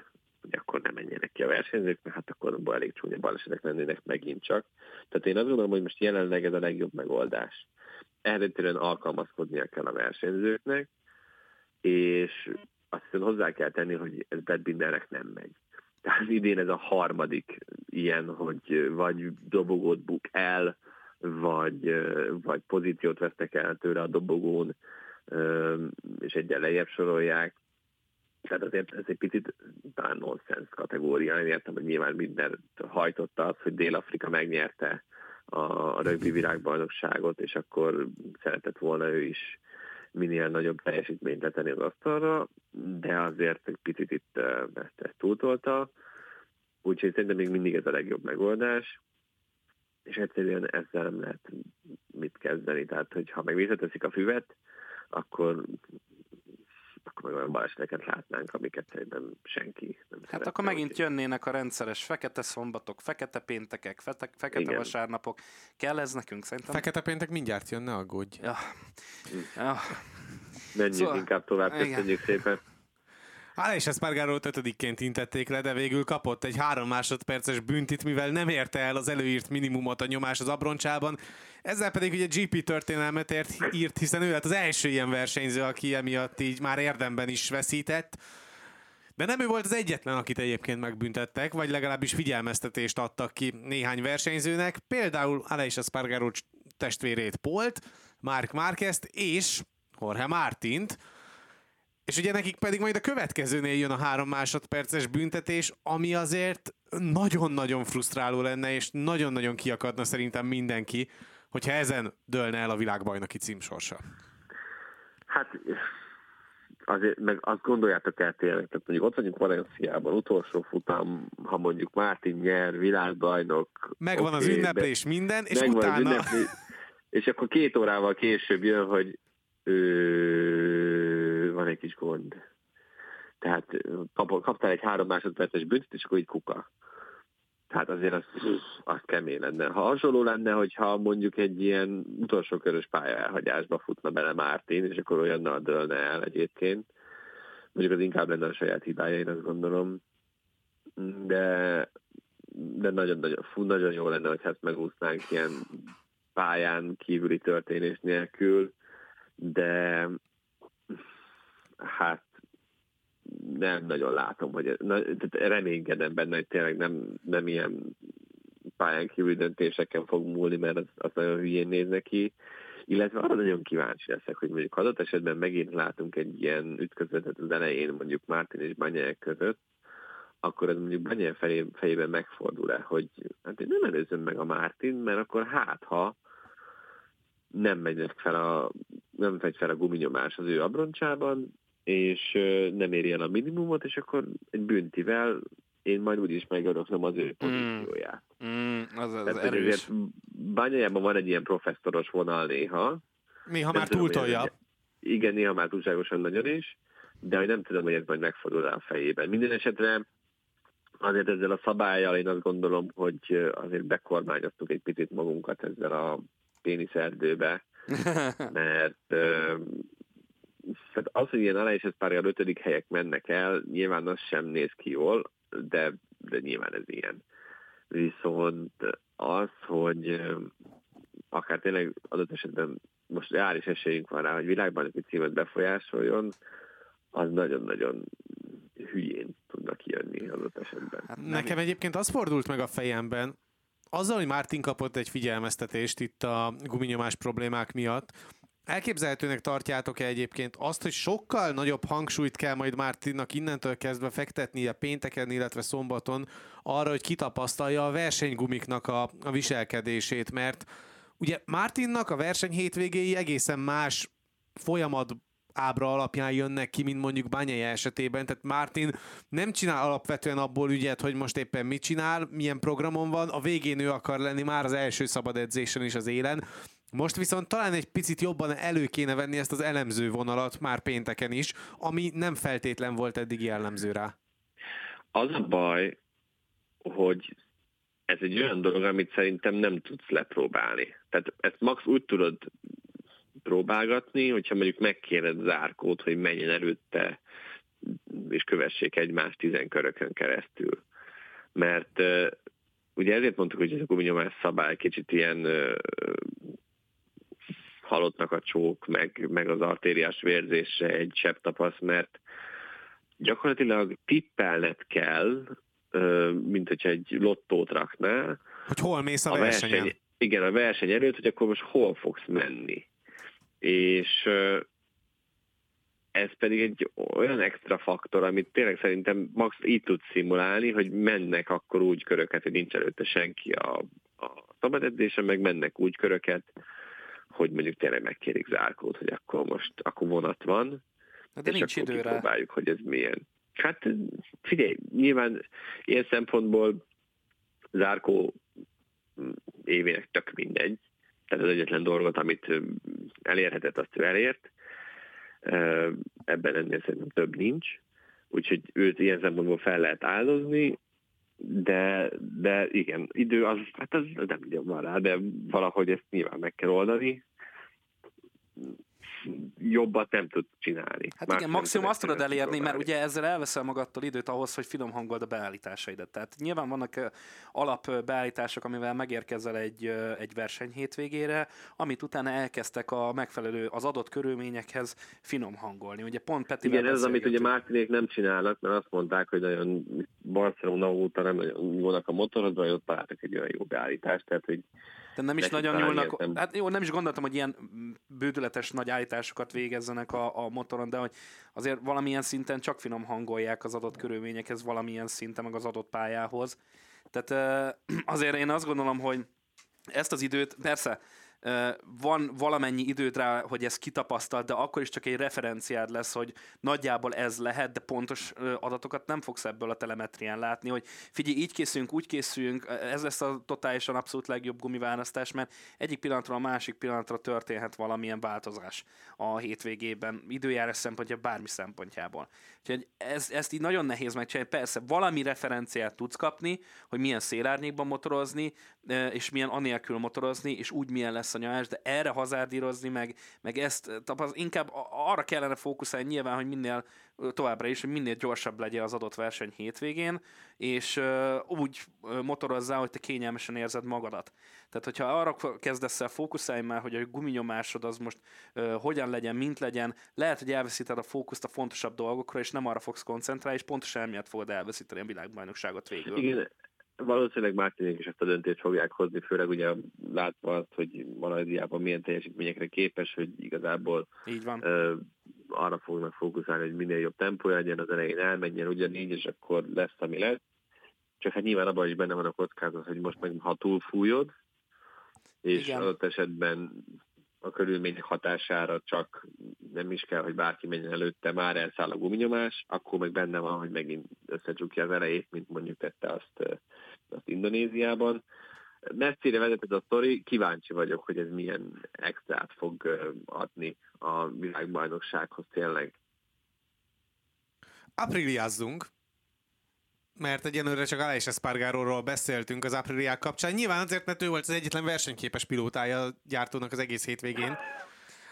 D: hogy akkor nem menjenek ki a versenyzők, mert hát akkor abban elég csúnya balesetek lennének megint csak. Tehát én azt gondolom, hogy most jelenleg ez a legjobb megoldás. Eredetően alkalmazkodnia kell a versenyzőknek, és azt hiszem hozzá kell tenni, hogy ez Bedbindernek nem megy. Tehát idén ez a harmadik ilyen, hogy vagy dobogót buk el, vagy, vagy pozíciót vesztek el tőle a dobogón, és egy lejjebb sorolják. Tehát azért ez egy picit talán nonsens kategória. Én értem, hogy nyilván minden hajtotta az, hogy Dél-Afrika megnyerte a, a rögbi világbajnokságot, és akkor szeretett volna ő is minél nagyobb teljesítményt letenni az asztalra, de azért egy picit itt ezt, ezt túltolta. Úgyhogy szerintem még mindig ez a legjobb megoldás, és egyszerűen ezzel nem lehet mit kezdeni. Tehát, hogy ha meg visszateszik a füvet, akkor akkor olyan baleseteket látnánk, amiket szerintem senki nem
C: Hát akkor megint úgy. jönnének a rendszeres fekete szombatok, fekete péntekek, fete, fekete Igen. vasárnapok. Kell ez nekünk szerintem?
B: Fekete péntek mindjárt jön, ne aggódj. Ja.
C: Ja.
D: Menjünk szóval, inkább tovább, köszönjük szépen.
B: Hát és ezt Margárót ötödikként intették le, de végül kapott egy három másodperces büntit, mivel nem érte el az előírt minimumot a nyomás az abroncsában. Ezzel pedig ugye GP történelmet ért, írt, hiszen ő lett az első ilyen versenyző, aki emiatt így már érdemben is veszített. De nem ő volt az egyetlen, akit egyébként megbüntettek, vagy legalábbis figyelmeztetést adtak ki néhány versenyzőnek, például Aleix Espargaro testvérét Polt, Mark Marquez és Jorge Martint, és ugye nekik pedig majd a következőnél jön a három másodperces büntetés, ami azért nagyon-nagyon frusztráló lenne, és nagyon-nagyon kiakadna szerintem mindenki, hogyha ezen dőlne el a világbajnoki címsorsa.
D: Hát azért, meg azt gondoljátok el tényleg, tehát mondjuk ott vagyunk Valenciában, utolsó futam, ha mondjuk Mártin nyer, világbajnok.
B: Megvan okay, az ünneplés, minden, és utána... Ünneplés,
D: és akkor két órával később jön, hogy ö, van egy kis gond. Tehát kap, kaptál egy három másodperces büntet, és akkor így kuka. Tehát azért az, az kemény lenne. Ha hasonló lenne, hogyha mondjuk egy ilyen utolsó körös pályaelhagyásba futna bele Mártin, és akkor olyannal dőlne el egyébként. Mondjuk az inkább lenne a saját hibája, én azt gondolom. De, de nagyon, nagyon, nagyon jó lenne, hogy ezt megúsznánk ilyen pályán kívüli történés nélkül de hát nem nagyon látom, hogy na, tehát reménykedem benne, hogy tényleg nem, nem ilyen pályán kívül döntéseken fog múlni, mert az, az nagyon hülyén néz neki. Illetve arra nagyon kíváncsi leszek, hogy mondjuk adott esetben megint látunk egy ilyen ütközetet az elején, mondjuk Mártin és Banyák között, akkor ez mondjuk Banyel fejében megfordul-e, hogy hát én nem előzöm meg a Mártin, mert akkor hát, ha nem megy fel a, nem megy fel a guminyomás az ő abroncsában, és nem éri el a minimumot, és akkor egy büntivel én majd úgyis megöröklöm az ő hmm. pozícióját.
C: Mm, az, az Tehát, erős.
D: Bányájában van egy ilyen professzoros vonal néha.
B: Néha már túltolja.
D: Igen, néha már túlságosan nagyon is, de hogy nem tudom, hogy ez majd megfordul a fejében. Minden esetre azért ezzel a szabályjal én azt gondolom, hogy azért bekormányoztuk egy picit magunkat ezzel a péniszerdőbe, mert tehát az, hogy ilyen Alejses párjal ötödik helyek mennek el, nyilván az sem néz ki jól, de, de nyilván ez ilyen. Viszont az, hogy akár tényleg adott esetben most reális esélyünk van rá, hogy világbajnoki címet befolyásoljon, az nagyon-nagyon hülyén tudnak kijönni adott esetben.
B: Hát Nekem egyébként az fordult meg a fejemben, azzal, hogy Martin kapott egy figyelmeztetést itt a guminyomás problémák miatt, Elképzelhetőnek tartjátok-e egyébként azt, hogy sokkal nagyobb hangsúlyt kell majd Mártinnak innentől kezdve fektetnie pénteken, illetve szombaton arra, hogy kitapasztalja a versenygumiknak a, a viselkedését, mert ugye Mártinnak a verseny hétvégéi egészen más folyamat ábra alapján jönnek ki, mint mondjuk Bányai esetében, tehát Martin nem csinál alapvetően abból ügyet, hogy most éppen mit csinál, milyen programon van, a végén ő akar lenni már az első szabad edzésen is az élen, most viszont talán egy picit jobban elő kéne venni ezt az elemző vonalat már pénteken is, ami nem feltétlen volt eddig jellemző rá.
D: Az a baj, hogy ez egy olyan dolog, amit szerintem nem tudsz lepróbálni. Tehát ezt max úgy tudod próbálgatni, hogyha mondjuk megkéred zárkót, hogy menjen előtte, és kövessék egymást tizen körökön keresztül. Mert ugye ezért mondtuk, hogy ez a guminyomás szabály kicsit ilyen halottnak a csók, meg, meg az artériás vérzésre egy sebb tapasz, mert gyakorlatilag tippelned kell, mint hogyha egy lottót raknál.
B: Hogy hol mész a, a versenyen. Verseny,
D: igen, a verseny előtt, hogy akkor most hol fogsz menni. És ez pedig egy olyan extra faktor, amit tényleg szerintem max így tud szimulálni, hogy mennek akkor úgy köröket, hogy nincs előtte senki a, a szabad edzésen, meg mennek úgy köröket, hogy mondjuk tényleg megkérik zárkót, hogy akkor most akkor vonat van,
C: de és nincs akkor időre.
D: próbáljuk, hogy ez milyen. Hát figyelj, nyilván ilyen szempontból zárkó évének tök mindegy. Tehát az egyetlen dolgot, amit elérhetett, azt ő elért. Ebben ennél szerintem több nincs. Úgyhogy őt ilyen szempontból fel lehet áldozni, de, de igen, idő az, hát az nem így van rá, de valahogy ezt nyilván meg kell oldani jobbat nem tud csinálni.
C: Hát Már igen, maximum azt tudod elérni, mert ugye ezzel elveszel magadtól időt ahhoz, hogy finom hangold a beállításaidat. Tehát nyilván vannak alap beállítások, amivel megérkezel egy, egy verseny hétvégére, amit utána elkezdtek a megfelelő, az adott körülményekhez finom hangolni. Ugye pont Peti
D: Igen, ez az, amit ugye Mártinék nem csinálnak, mert azt mondták, hogy nagyon Barcelona óta nem nagyon nyúlnak a motorodra, hogy ott találtak egy olyan jó beállítást, tehát hogy
C: de nem is nagyon nyúlnak. Hát jó, nem is gondoltam, hogy ilyen bődületes nagy állításokat végezzenek a, a motoron, de hogy azért valamilyen szinten csak finom hangolják az adott körülményekhez, valamilyen szinten meg az adott pályához. Tehát azért én azt gondolom, hogy ezt az időt, persze, van valamennyi időt rá, hogy ezt kitapasztalt, de akkor is csak egy referenciád lesz, hogy nagyjából ez lehet, de pontos adatokat nem fogsz ebből a telemetrián látni, hogy figyelj, így készülünk, úgy készülünk, ez lesz a totálisan abszolút legjobb gumiválasztás, mert egyik pillanatra a másik pillanatra történhet valamilyen változás a hétvégében, időjárás szempontja, bármi szempontjából. Úgyhogy ez, ezt így nagyon nehéz megcsinálni. Persze valami referenciát tudsz kapni, hogy milyen szélárnyékban motorozni, és milyen anélkül motorozni, és úgy milyen lesz a nyomás, de erre hazárdírozni, meg, meg ezt tapaz, inkább arra kellene fókuszálni nyilván, hogy minél továbbra is, hogy minél gyorsabb legyen az adott verseny hétvégén, és uh, úgy motorozzál, hogy te kényelmesen érzed magadat. Tehát, hogyha arra kezdesz el fókuszálni már, hogy a guminyomásod az most uh, hogyan legyen, mint legyen, lehet, hogy elveszíted a fókuszt a fontosabb dolgokra, és nem arra fogsz koncentrálni, és pontosan emiatt fogod elveszíteni a világbajnokságot végül.
D: Igen, valószínűleg Mártinék is ezt a döntést fogják hozni, főleg ugye látva azt, hogy Malajziában milyen teljesítményekre képes, hogy igazából
C: Így van.
D: Uh, arra fognak fókuszálni, hogy minél jobb tempó legyen, az elején elmenjen ugyanígy, és akkor lesz, ami lesz. Csak hát nyilván abban is benne van a kockázat, hogy most meg ha túlfújod, és Igen. adott esetben a körülmények hatására csak nem is kell, hogy bárki menjen előtte, már elszáll a guminyomás, akkor meg benne van, hogy megint összecsukja az elejét, mint mondjuk tette azt, azt Indonéziában. Messzire vezetett a sztori, kíváncsi vagyok, hogy ez milyen extrát fog adni a világbajnoksághoz tényleg.
B: Apriliázzunk, mert egyenlőre csak Aleix Espargaróról beszéltünk az Apriliák kapcsán. Nyilván azért, mert ő volt az egyetlen versenyképes pilótája a gyártónak az egész hétvégén.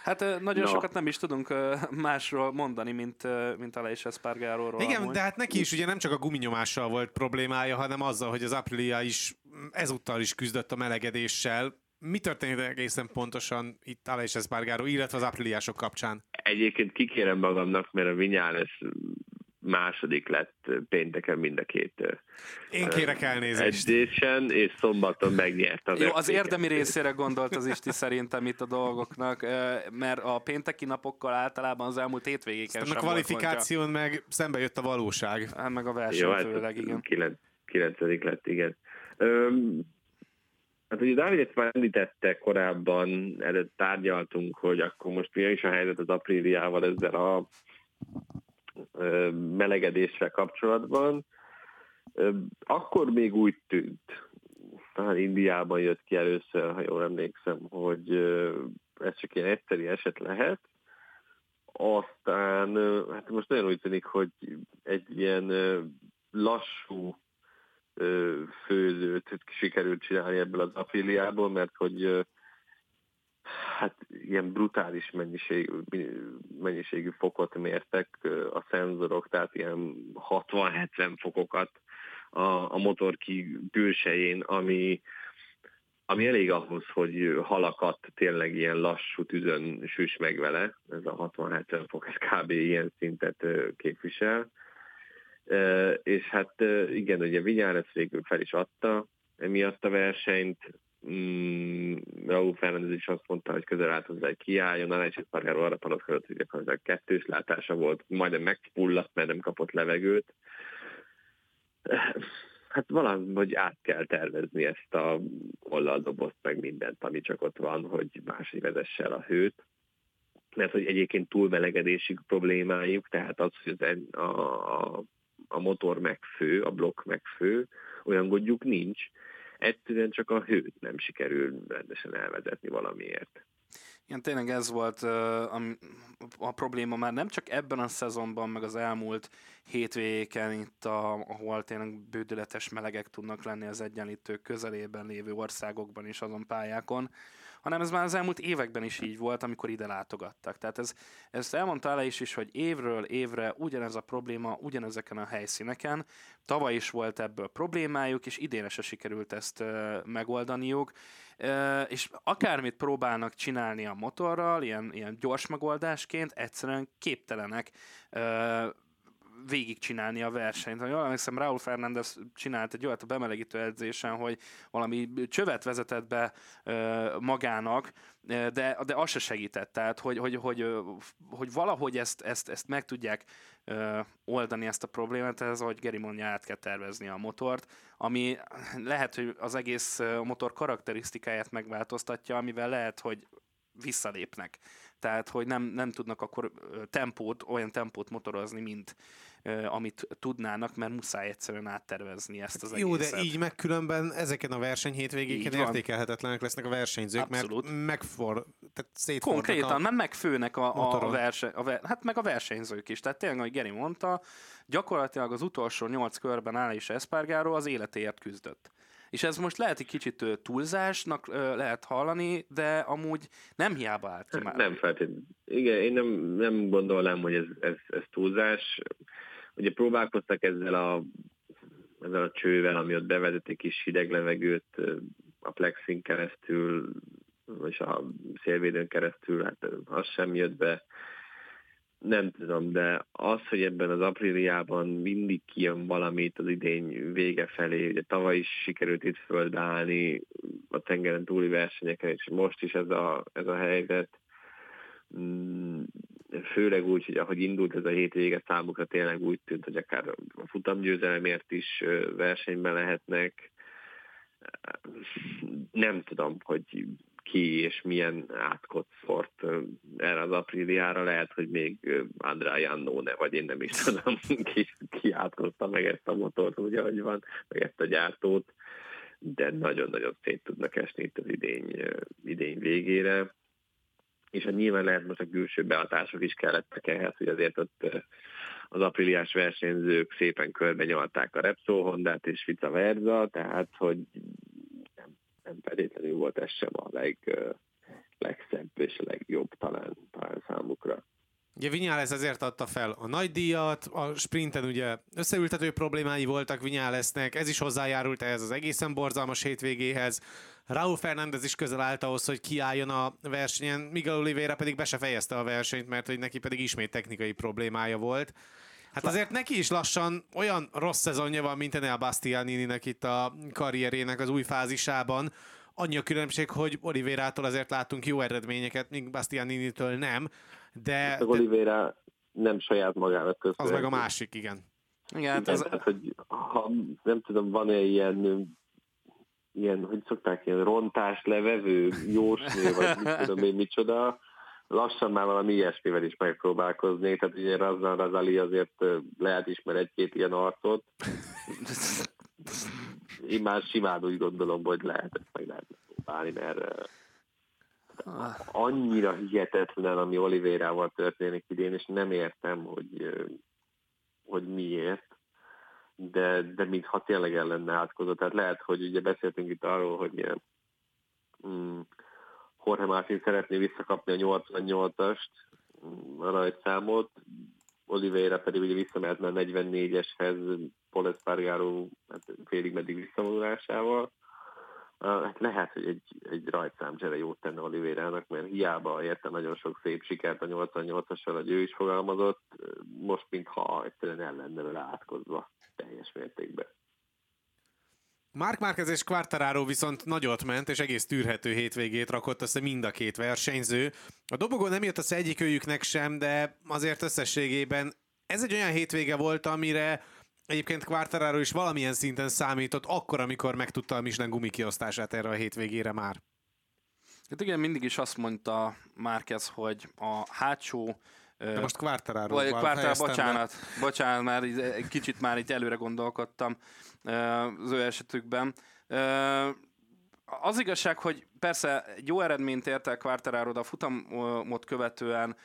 C: Hát nagyon no. sokat nem is tudunk másról mondani, mint, mint Aleix Espargaróról.
B: Igen, amúgy. de hát neki is ugye nem csak a guminyomással volt problémája, hanem azzal, hogy az Aprilia is ezúttal is küzdött a melegedéssel. Mi történt egészen pontosan itt Aleix Espargaró, illetve az apriliások kapcsán?
D: Egyébként kikérem magamnak, mert a Vinyales második lett pénteken mind a két
B: Én kérek elnézést.
D: edzésen, és szombaton megnyert
C: az Jó, az érdemi részére gondolt az Isti szerintem itt a dolgoknak, mert a pénteki napokkal általában az elmúlt hétvégéken
B: sem A kvalifikáción meg szembe jött a valóság.
C: Hát meg a verseny Jó, hát főleg, igen.
D: Kilenc, kilencedik lett, igen. Öm, Hát ugye Dávid ezt már említette korábban, előtt tárgyaltunk, hogy akkor most mi is a helyzet az apríliával ezzel a melegedéssel kapcsolatban. Akkor még úgy tűnt, talán Indiában jött ki először, ha jól emlékszem, hogy ez csak ilyen egyszerű eset lehet. Aztán, hát most nagyon úgy tűnik, hogy egy ilyen lassú főzőt sikerült csinálni ebből az affiliából, mert hogy hát ilyen brutális mennyiség, mennyiségű fokot mértek a szenzorok, tehát ilyen 60-70 fokokat a, a motor külsején, ami, ami elég ahhoz, hogy halakat tényleg ilyen lassú tüzön süss meg vele. Ez a 60-70 fok, ez kb. ilyen szintet képvisel. És hát igen, ugye Vinyárez végül fel is adta emiatt a versenyt, mm, Raúl Fernández is azt mondta, hogy közel állt hozzá, hogy kiálljon, a Leicester Pargáról arra panaszkodott, hogy a kettős látása volt, majdnem megfulladt, mert nem kapott levegőt. Hát valahogy át kell tervezni ezt a oldaldobozt, meg mindent, ami csak ott van, hogy máshogy vezesse el a hőt. Mert hogy egyébként túlmelegedési problémájuk, tehát az, hogy a, a, a motor megfő, a blokk megfő, olyan gondjuk nincs, egyszerűen csak a hőt nem sikerül rendesen elvezetni valamiért.
C: Igen, tényleg ez volt a, a probléma már nem csak ebben a szezonban, meg az elmúlt hétvégéken itt, a, ahol tényleg bődületes melegek tudnak lenni az egyenlítők közelében lévő országokban és azon pályákon, hanem ez már az elmúlt években is így volt, amikor ide látogattak. Tehát ez, ezt elmondta ele is, hogy évről évre ugyanez a probléma ugyanezeken a helyszíneken. Tavaly is volt ebből problémájuk, és idén se sikerült ezt megoldaniuk. És akármit próbálnak csinálni a motorral, ilyen, ilyen gyors megoldásként, egyszerűen képtelenek végigcsinálni a versenyt. Ha jól emlékszem, Raúl Fernández csinált egy olyat a bemelegítő edzésen, hogy valami csövet vezetett be magának, de, de az se segített. Tehát, hogy, hogy, hogy, hogy valahogy ezt, ezt, ezt meg tudják oldani ezt a problémát, ez, ahogy Geri mondja, át kell tervezni a motort, ami lehet, hogy az egész motor karakterisztikáját megváltoztatja, amivel lehet, hogy visszalépnek. Tehát, hogy nem, nem tudnak akkor tempót, olyan tempót motorozni, mint, amit tudnának, mert muszáj egyszerűen áttervezni ezt az
B: Jó, egészet. de így meg különben ezeken a verseny hétvégéken értékelhetetlenek lesznek a versenyzők, Abszolút. mert megfor, tehát
C: Konkrétan, a mert megfőnek a, a, a, verseny, a ver, hát meg a versenyzők is. Tehát tényleg, ahogy Geri mondta, gyakorlatilag az utolsó nyolc körben áll és Espargaro az életéért küzdött. És ez most lehet egy kicsit túlzásnak lehet hallani, de amúgy nem hiába állt ki már.
D: Nem feltétlenül. Igen, én nem, nem gondolnám, hogy ez, ez, ez túlzás. Ugye próbálkoztak ezzel a, ezzel a csővel, ami ott bevezetik kis hideg levegőt a plexin keresztül, és a szélvédőn keresztül, hát az sem jött be. Nem tudom, de az, hogy ebben az apríliában mindig kijön valamit az idény vége felé, ugye tavaly is sikerült itt földállni a tengeren túli versenyeken, és most is ez a, ez a helyzet, főleg úgy, hogy ahogy indult ez a hétvége, számukra tényleg úgy tűnt, hogy akár a futamgyőzelemért is versenyben lehetnek. Nem tudom, hogy ki és milyen átkot szort erre az apríliára. Lehet, hogy még Andrá Jannone, vagy én nem is tudom, ki, ki átkozta meg ezt a motort, ugye, hogy van, meg ezt a gyártót, de nagyon-nagyon szét tudnak esni itt az idény, idény végére. És hát nyilván lehet most a külső beadások is kellettek ehhez, hogy azért ott az apríliás versenyzők szépen körbe nyalták a Repsol Hondát és vice versa, tehát hogy nem feltétlenül volt ez sem a leg, legszebb és legjobb talán, talán számukra.
B: Ugye Vinyales ezért adta fel a nagy díjat, a sprinten ugye összeültető problémái voltak Vinyalesnek, ez is hozzájárult ehhez az egészen borzalmas hétvégéhez. Raúl Fernández is közel állt ahhoz, hogy kiálljon a versenyen, Miguel Oliveira pedig be se fejezte a versenyt, mert hogy neki pedig ismét technikai problémája volt. Hát azért neki is lassan olyan rossz szezonja van, mint Enel Bastianini-nek itt a karrierének az új fázisában. Annyi a különbség, hogy Oliveirától azért látunk jó eredményeket, míg Bastianini-től nem. De,
D: hát de nem saját magának
B: köszönhető. Az meg a másik, igen.
D: Igen, igen ez... tehát, hogy ha, nem tudom, van-e ilyen ilyen, hogy szokták, ilyen rontás levevő, jósnő, vagy mit tudom én micsoda, lassan már valami ilyesmivel is megpróbálkozni, tehát ugye Razan Razali azért lehet ismer egy-két ilyen arcot. Én már simán úgy gondolom, hogy lehet ezt meg lehet próbálni, mert annyira hihetetlen, ami Oliveirával történik idén, és nem értem, hogy, hogy miért, de, de mintha tényleg ellen lenne átkozott. Tehát lehet, hogy ugye beszéltünk itt arról, hogy mm, Jorge Martin szeretné visszakapni a 88-ast, a rajtszámot, Oliveira pedig ugye visszamehetne a 44-eshez Paul Espargaro hát félig meddig visszavonulásával. Hát lehet, hogy egy, egy rajtszámcsere jót tenne Olivérának, mert hiába érte nagyon sok szép sikert a 88-assal, hogy ő is fogalmazott, most mintha egyszerűen el lenne vele átkozva teljes mértékben.
B: Mark Marquez és Quartararo viszont nagyot ment, és egész tűrhető hétvégét rakott össze mind a két versenyző. A dobogó nem jött össze egyikőjüknek sem, de azért összességében ez egy olyan hétvége volt, amire egyébként Quartararo is valamilyen szinten számított, akkor, amikor megtudta a Michelin gumikiosztását erre a hétvégére már.
C: Hát igen, mindig is azt mondta Márquez, hogy a hátsó
B: de most Quartararo
C: Vagy Quartararo, bocsánat, be. bocsánat, már egy kicsit már itt előre gondolkodtam az ő esetükben. Az igazság, hogy persze egy jó eredményt ért el de a futamot követően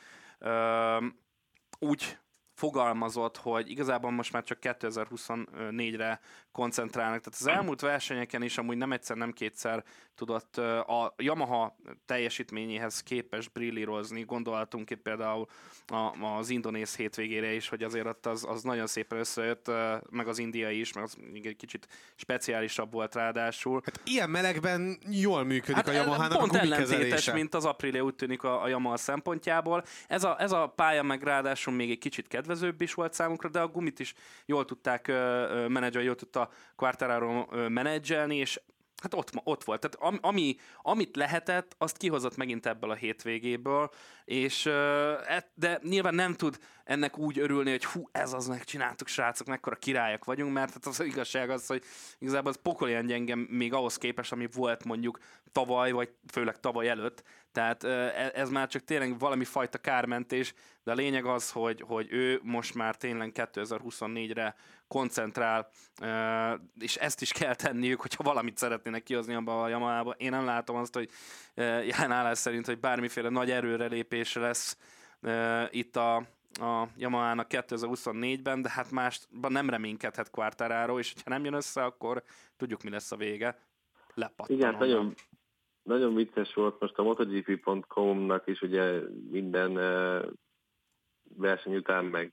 C: úgy fogalmazott, hogy igazából most már csak 2024-re koncentrálnak. Tehát az elmúlt versenyeken is amúgy nem egyszer, nem kétszer tudott a Yamaha teljesítményéhez képes brillírozni. Gondolhatunk itt például az indonész hétvégére is, hogy azért ott az, az nagyon szépen összejött, meg az indiai is, meg az egy kicsit speciálisabb volt ráadásul.
B: Hát ilyen melegben jól működik hát a Yamaha-nak
C: pont a ellentétes, mint az Aprilia úgy tűnik a, a Yamaha szempontjából. Ez a, ez a pálya meg ráadásul még egy kicsit kedvezőbb is volt számunkra, de a gumit is jól tudták menedzselni, jól tudta Quartararo menedzselni, és Hát ott, ott volt. Tehát ami, amit lehetett, azt kihozott megint ebből a hétvégéből, és de nyilván nem tud ennek úgy örülni, hogy hú, ez az, megcsináltuk, srácok, mekkora királyok vagyunk, mert hát az igazság az, hogy igazából az pokolyan gyenge még ahhoz képest, ami volt mondjuk tavaly, vagy főleg tavaly előtt. Tehát e, ez már csak tényleg valami fajta kármentés, de a lényeg az, hogy, hogy ő most már tényleg 2024-re koncentrál, és ezt is kell tenniük, hogyha valamit szeretnének kihozni abba a Yamahába. Én nem látom azt, hogy jelen állás szerint, hogy bármiféle nagy erőrelépés lesz itt a, a Yamaha-nak 2024-ben, de hát másban nem reménykedhet Quartararo, és ha nem jön össze, akkor tudjuk, mi lesz a vége. Lepattan.
D: Igen, nagyon, nagyon vicces volt most a MotoGP.com-nak is ugye minden verseny után, meg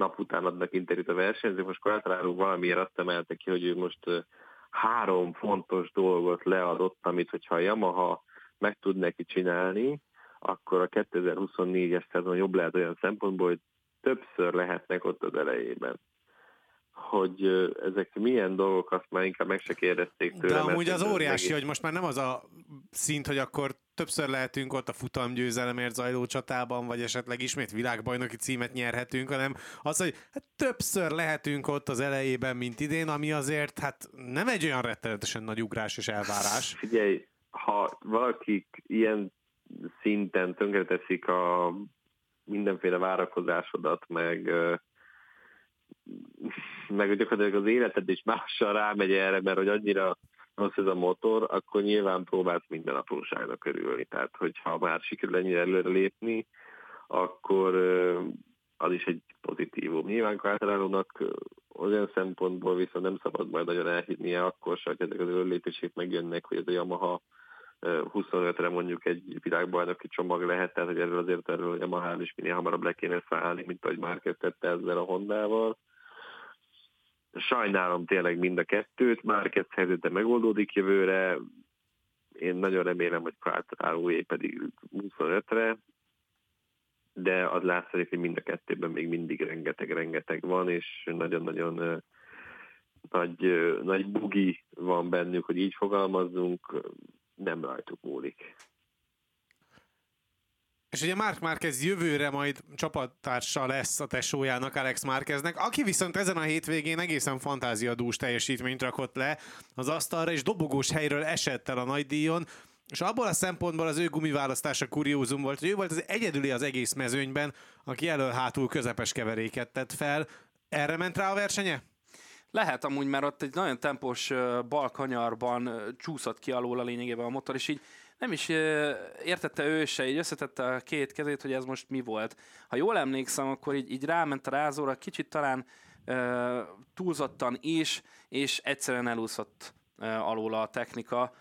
D: nap után adnak interjút a versenyzők, most Quartararo valamiért azt emelte ki, hogy ő most három fontos dolgot leadott, amit hogyha a Yamaha meg tud neki csinálni, akkor a 2024-es szezon jobb lehet olyan szempontból, hogy többször lehetnek ott az elejében hogy ezek milyen dolgok, azt már inkább meg se kérdezték tőlem.
B: De amúgy az óriási, egész... hogy most már nem az a szint, hogy akkor többször lehetünk ott a futamgyőzelemért zajló csatában, vagy esetleg ismét világbajnoki címet nyerhetünk, hanem az, hogy hát többször lehetünk ott az elejében, mint idén, ami azért hát nem egy olyan rettenetesen nagy ugrás és elvárás.
D: Figyelj, ha valakik ilyen szinten tönkreteszik a mindenféle várakozásodat, meg meg gyakorlatilag az életed is mással rámegy erre, mert hogy annyira rossz ez a motor, akkor nyilván próbálsz minden apróságnak körülni. Tehát, hogyha már sikerül ennyire előre lépni, akkor az is egy pozitívum. Nyilván Quartararo-nak olyan szempontból viszont nem szabad majd nagyon elhinnie akkor se, hogy ezek az előlépések megjönnek, hogy ez a Yamaha 25-re mondjuk egy világbajnoki csomag lehet, tehát hogy erről azért erről a Yamaha is minél hamarabb le kéne szállni, mint ahogy már tette ezzel a Hondával. Sajnálom tényleg mind a kettőt, Márquez helyzete megoldódik jövőre, én nagyon remélem, hogy Quartararo pedig 25-re, de az látszik, hogy mind a kettőben még mindig rengeteg-rengeteg van, és nagyon-nagyon nagy, nagy bugi van bennük, hogy így fogalmazzunk, nem rajtuk múlik.
B: És ugye Mark Márquez jövőre majd csapattársa lesz a tesójának, Alex Márqueznek, aki viszont ezen a hétvégén egészen fantáziadús teljesítményt rakott le az asztalra, és dobogós helyről esett el a nagy díjon, és abból a szempontból az ő gumiválasztása kuriózum volt, hogy ő volt az egyedüli az egész mezőnyben, aki elől-hátul közepes keveréket tett fel. Erre ment rá a versenye?
C: Lehet amúgy, mert ott egy nagyon tempós balkanyarban csúszott ki alól a lényegében a motor, és így nem is értette ő se, így összetette a két kezét, hogy ez most mi volt. Ha jól emlékszem, akkor így, így ráment a rázóra, kicsit talán uh, túlzottan is, és egyszerűen elúszott uh, alól a technika.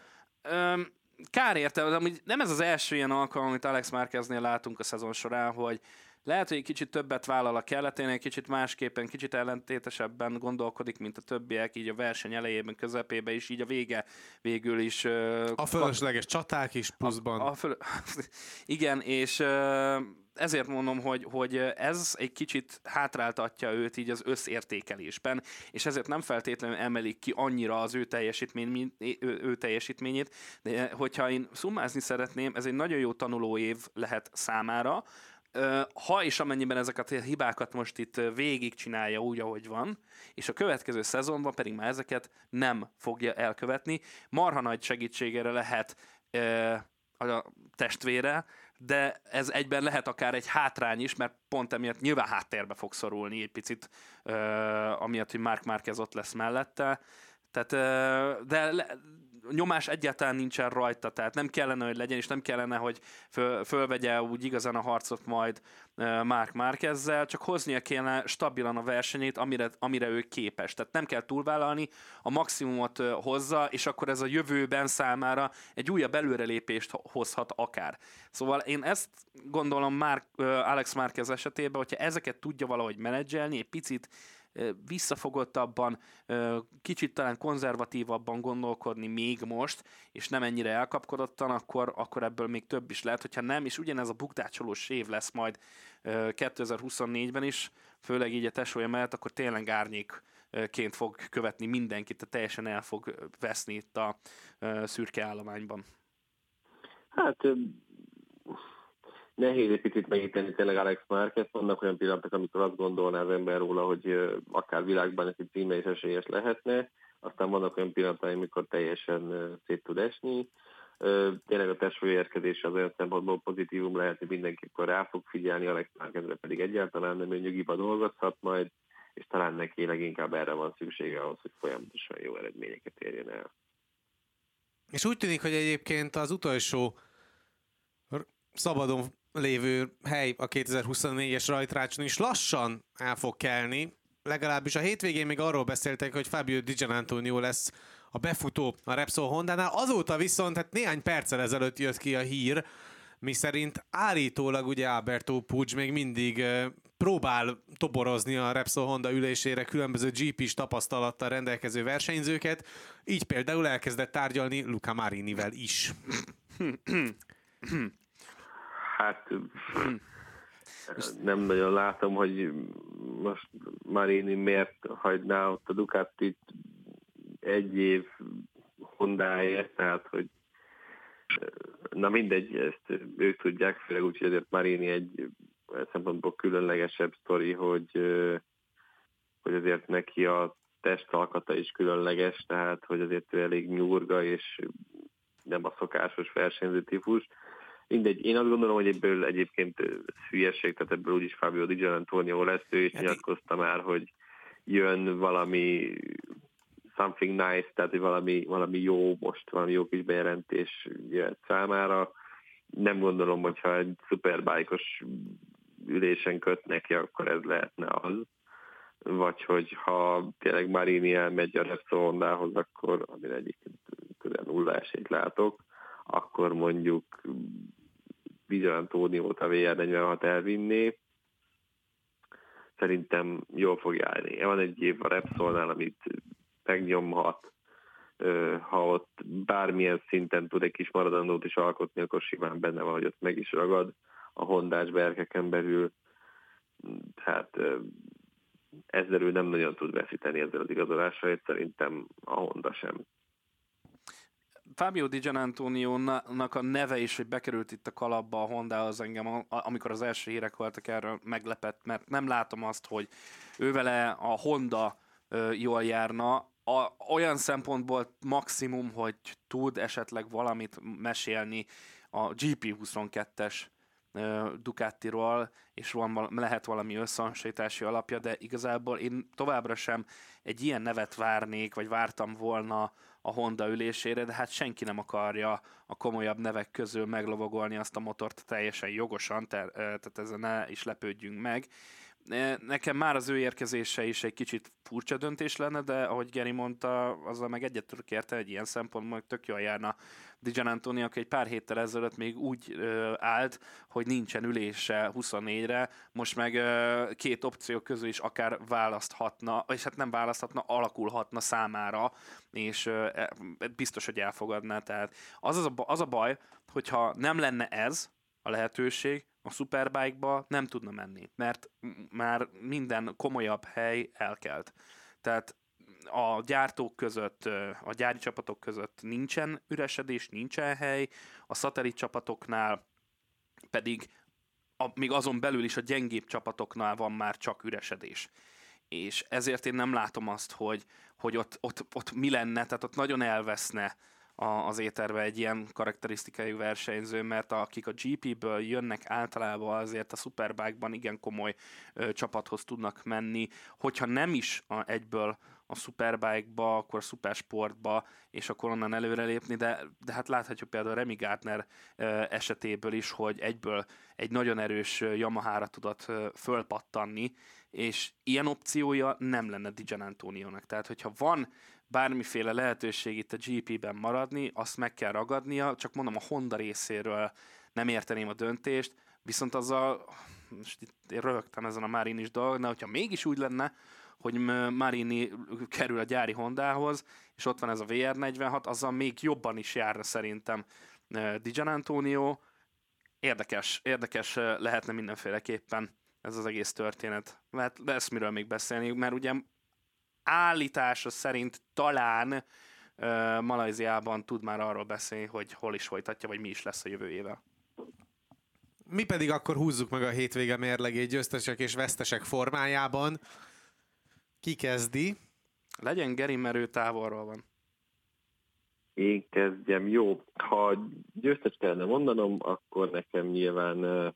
C: Um, kár érte, de nem ez az első ilyen alkalom, amit Alex Márkeznél látunk a szezon során, hogy lehet, hogy egy kicsit többet vállal a kelleténél, kicsit másképpen, kicsit ellentétesebben gondolkodik, mint a többiek, így a verseny elejében, közepében is, így a vége végül is.
B: A fölösleges kap... csaták is pluszban. A, a föl...
C: Igen, és ezért mondom, hogy, hogy ez egy kicsit hátráltatja őt így az összértékelésben, és ezért nem feltétlenül emelik ki annyira az ő, teljesítmény, ő, ő teljesítményét, de hogyha én szumázni szeretném, ez egy nagyon jó tanuló év lehet számára, ha és amennyiben ezeket a hibákat most itt végig csinálja úgy, ahogy van, és a következő szezonban pedig már ezeket nem fogja elkövetni, marha nagy segítségére lehet a testvére, de ez egyben lehet akár egy hátrány is, mert pont emiatt nyilván háttérbe fog szorulni egy picit, amiatt, hogy Mark Marquez ott lesz mellette. Tehát, de nyomás egyáltalán nincsen rajta, tehát nem kellene, hogy legyen, és nem kellene, hogy föl, fölvegye úgy igazán a harcot majd Mark Márkezzel, csak hoznia kéne stabilan a versenyét, amire, amire ő képes. Tehát nem kell túlvállalni, a maximumot hozza, és akkor ez a jövőben számára egy újabb előrelépést hozhat akár. Szóval én ezt gondolom már Alex Márquez esetében, hogyha ezeket tudja valahogy menedzselni, egy picit visszafogottabban, kicsit talán konzervatívabban gondolkodni még most, és nem ennyire elkapkodottan, akkor, akkor ebből még több is lehet, hogyha nem, és ugyanez a bukdácsolós év lesz majd 2024-ben is, főleg így a tesója mellett, akkor tényleg árnyékként fog követni mindenkit, tehát teljesen el fog veszni itt a szürke állományban.
D: Hát nehéz egy picit megíteni tényleg Alex Márquez, vannak olyan pillanatok, amikor azt gondolná az ember róla, hogy akár világban egy címe is esélyes lehetne, aztán vannak olyan pillanatok, amikor teljesen szét tud esni. Tényleg a testvére érkezése az olyan szempontból pozitívum lehet, hogy mindenki akkor rá fog figyelni, Alex Márquezre pedig egyáltalán nem, ő nyugiba dolgozhat majd, és talán neki leginkább erre van szüksége ahhoz, hogy folyamatosan jó eredményeket érjen el.
B: És úgy tűnik, hogy egyébként az utolsó szabadon lévő hely a 2024-es rajtrácson is lassan el fog kelni. Legalábbis a hétvégén még arról beszéltek, hogy Fabio Di Gianantonio lesz a befutó a Repsol Honda-nál. Azóta viszont hát néhány perccel ezelőtt jött ki a hír, mi szerint állítólag ugye Alberto Puig még mindig próbál toborozni a Repsol Honda ülésére különböző GP-s tapasztalattal rendelkező versenyzőket, így például elkezdett tárgyalni Luca Marinivel is.
D: hát nem nagyon látom, hogy most Marini miért hagyná ott a Ducatit egy év Hondáért, tehát hogy na mindegy, ezt ők tudják, főleg úgy, hogy azért Marini egy szempontból különlegesebb sztori, hogy, hogy azért neki a testalkata is különleges, tehát hogy azért ő elég nyurga, és nem a szokásos versenyző típus. Mindegy, én azt gondolom, hogy ebből egyébként hülyeség, tehát ebből úgyis Fabio Di Antonio lesz, ő is hát nyilatkozta már, hogy jön valami something nice, tehát hogy valami, valami jó, most valami jó kis bejelentés jöhet számára. Nem gondolom, hogyha egy szuperbájkos ülésen köt neki, akkor ez lehetne az. Vagy hogy ha tényleg Marini elmegy a Repsol Hondához, akkor amire egyébként közel nulla esélyt látok, akkor mondjuk Vizsel Antóniót a VR46 elvinné, szerintem jól fog járni. Van egy év a Repsolnál, amit megnyomhat, ha ott bármilyen szinten tud egy kis maradandót is alkotni, akkor simán benne van, hogy ott meg is ragad a hondás berkeken belül. Tehát ezzel ő nem nagyon tud veszíteni ezzel az igazolással, szerintem a Honda sem.
C: Fabio Di Gianantonio-nak a neve is, hogy bekerült itt a kalapba a Honda, az engem, amikor az első hírek voltak erről meglepett, mert nem látom azt, hogy ővele a Honda jól járna, a, olyan szempontból maximum, hogy tud esetleg valamit mesélni a GP22-es Ducatiról, és van, lehet valami összehasonlítási alapja, de igazából én továbbra sem egy ilyen nevet várnék, vagy vártam volna a Honda ülésére, de hát senki nem akarja a komolyabb nevek közül meglovagolni azt a motort teljesen jogosan, tehát ezen ne is lepődjünk meg. Nekem már az ő érkezése is egy kicsit furcsa döntés lenne, de ahogy Geri mondta, azzal meg egyet tudok érteni, egy ilyen szempontból tök jól járna Dijan Antoni, aki egy pár héttel ezelőtt még úgy ö, állt, hogy nincsen ülése 24-re, most meg ö, két opció közül is akár választhatna, és hát nem választhatna, alakulhatna számára, és ö, e, biztos, hogy elfogadná. Tehát az, az, a, az a baj, hogyha nem lenne ez a lehetőség, a Superbike-ba nem tudna menni, mert már minden komolyabb hely elkelt. Tehát a gyártók között, a gyári csapatok között nincsen üresedés, nincsen hely, a szatellit csapatoknál pedig a, még azon belül is a gyengébb csapatoknál van már csak üresedés. És ezért én nem látom azt, hogy, hogy ott, ott, ott mi lenne, tehát ott nagyon elveszne az éterbe egy ilyen karakterisztikai versenyző, mert akik a GP-ből jönnek általában azért a Superbike-ban igen komoly ö, csapathoz tudnak menni, hogyha nem is a, egyből a Superbike-ba, akkor a Supersportba, és akkor onnan előrelépni, de, de hát láthatjuk például Remy Gardner esetéből is, hogy egyből egy nagyon erős Yamaha-ra tudott fölpattanni, és ilyen opciója nem lenne Dijan Antonionak. Tehát, hogyha van bármiféle lehetőség itt a GP-ben maradni, azt meg kell ragadnia, csak mondom a Honda részéről nem érteném a döntést, viszont azzal, most itt én röhögtem ezen a Marinis dolgon, de hogyha mégis úgy lenne, hogy Marini kerül a gyári Hondához, és ott van ez a VR46, azzal még jobban is járna szerintem Dijan Antonio. Érdekes, érdekes lehetne mindenféleképpen ez az egész történet. Lehet lesz miről még beszélni, mert ugye állítása szerint talán uh, Malajziában tud már arról beszélni, hogy hol is folytatja, vagy mi is lesz a jövő éve.
B: Mi pedig akkor húzzuk meg a hétvége mérlegét győztesek és vesztesek formájában. Ki kezdi?
C: Legyen Geri, mert ő távolról van.
D: Én kezdjem. Jó, ha győztes kellene mondanom, akkor nekem nyilván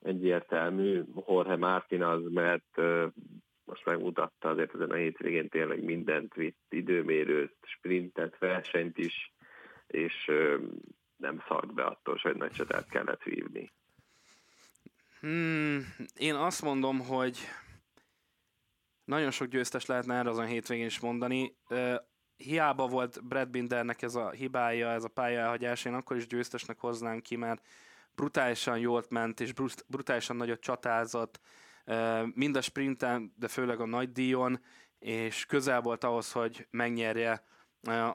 D: egyértelmű Jorge Martin az, mert most megmutatta azért ezen a hétvégén tényleg mindent vitt, időmérőt, sprintet, versenyt is, és nem szart be attól, hogy nagy csatát kellett vívni.
C: Hmm, én azt mondom, hogy nagyon sok győztes lehetne erre azon hétvégén is mondani. Hiába volt Brad Bindernek ez a hibája, ez a pályaelhagyás, én akkor is győztesnek hoznám ki, mert brutálisan jól ment, és brutálisan nagyot csatázott, mind a sprinten, de főleg a nagy díjon, és közel volt ahhoz, hogy megnyerje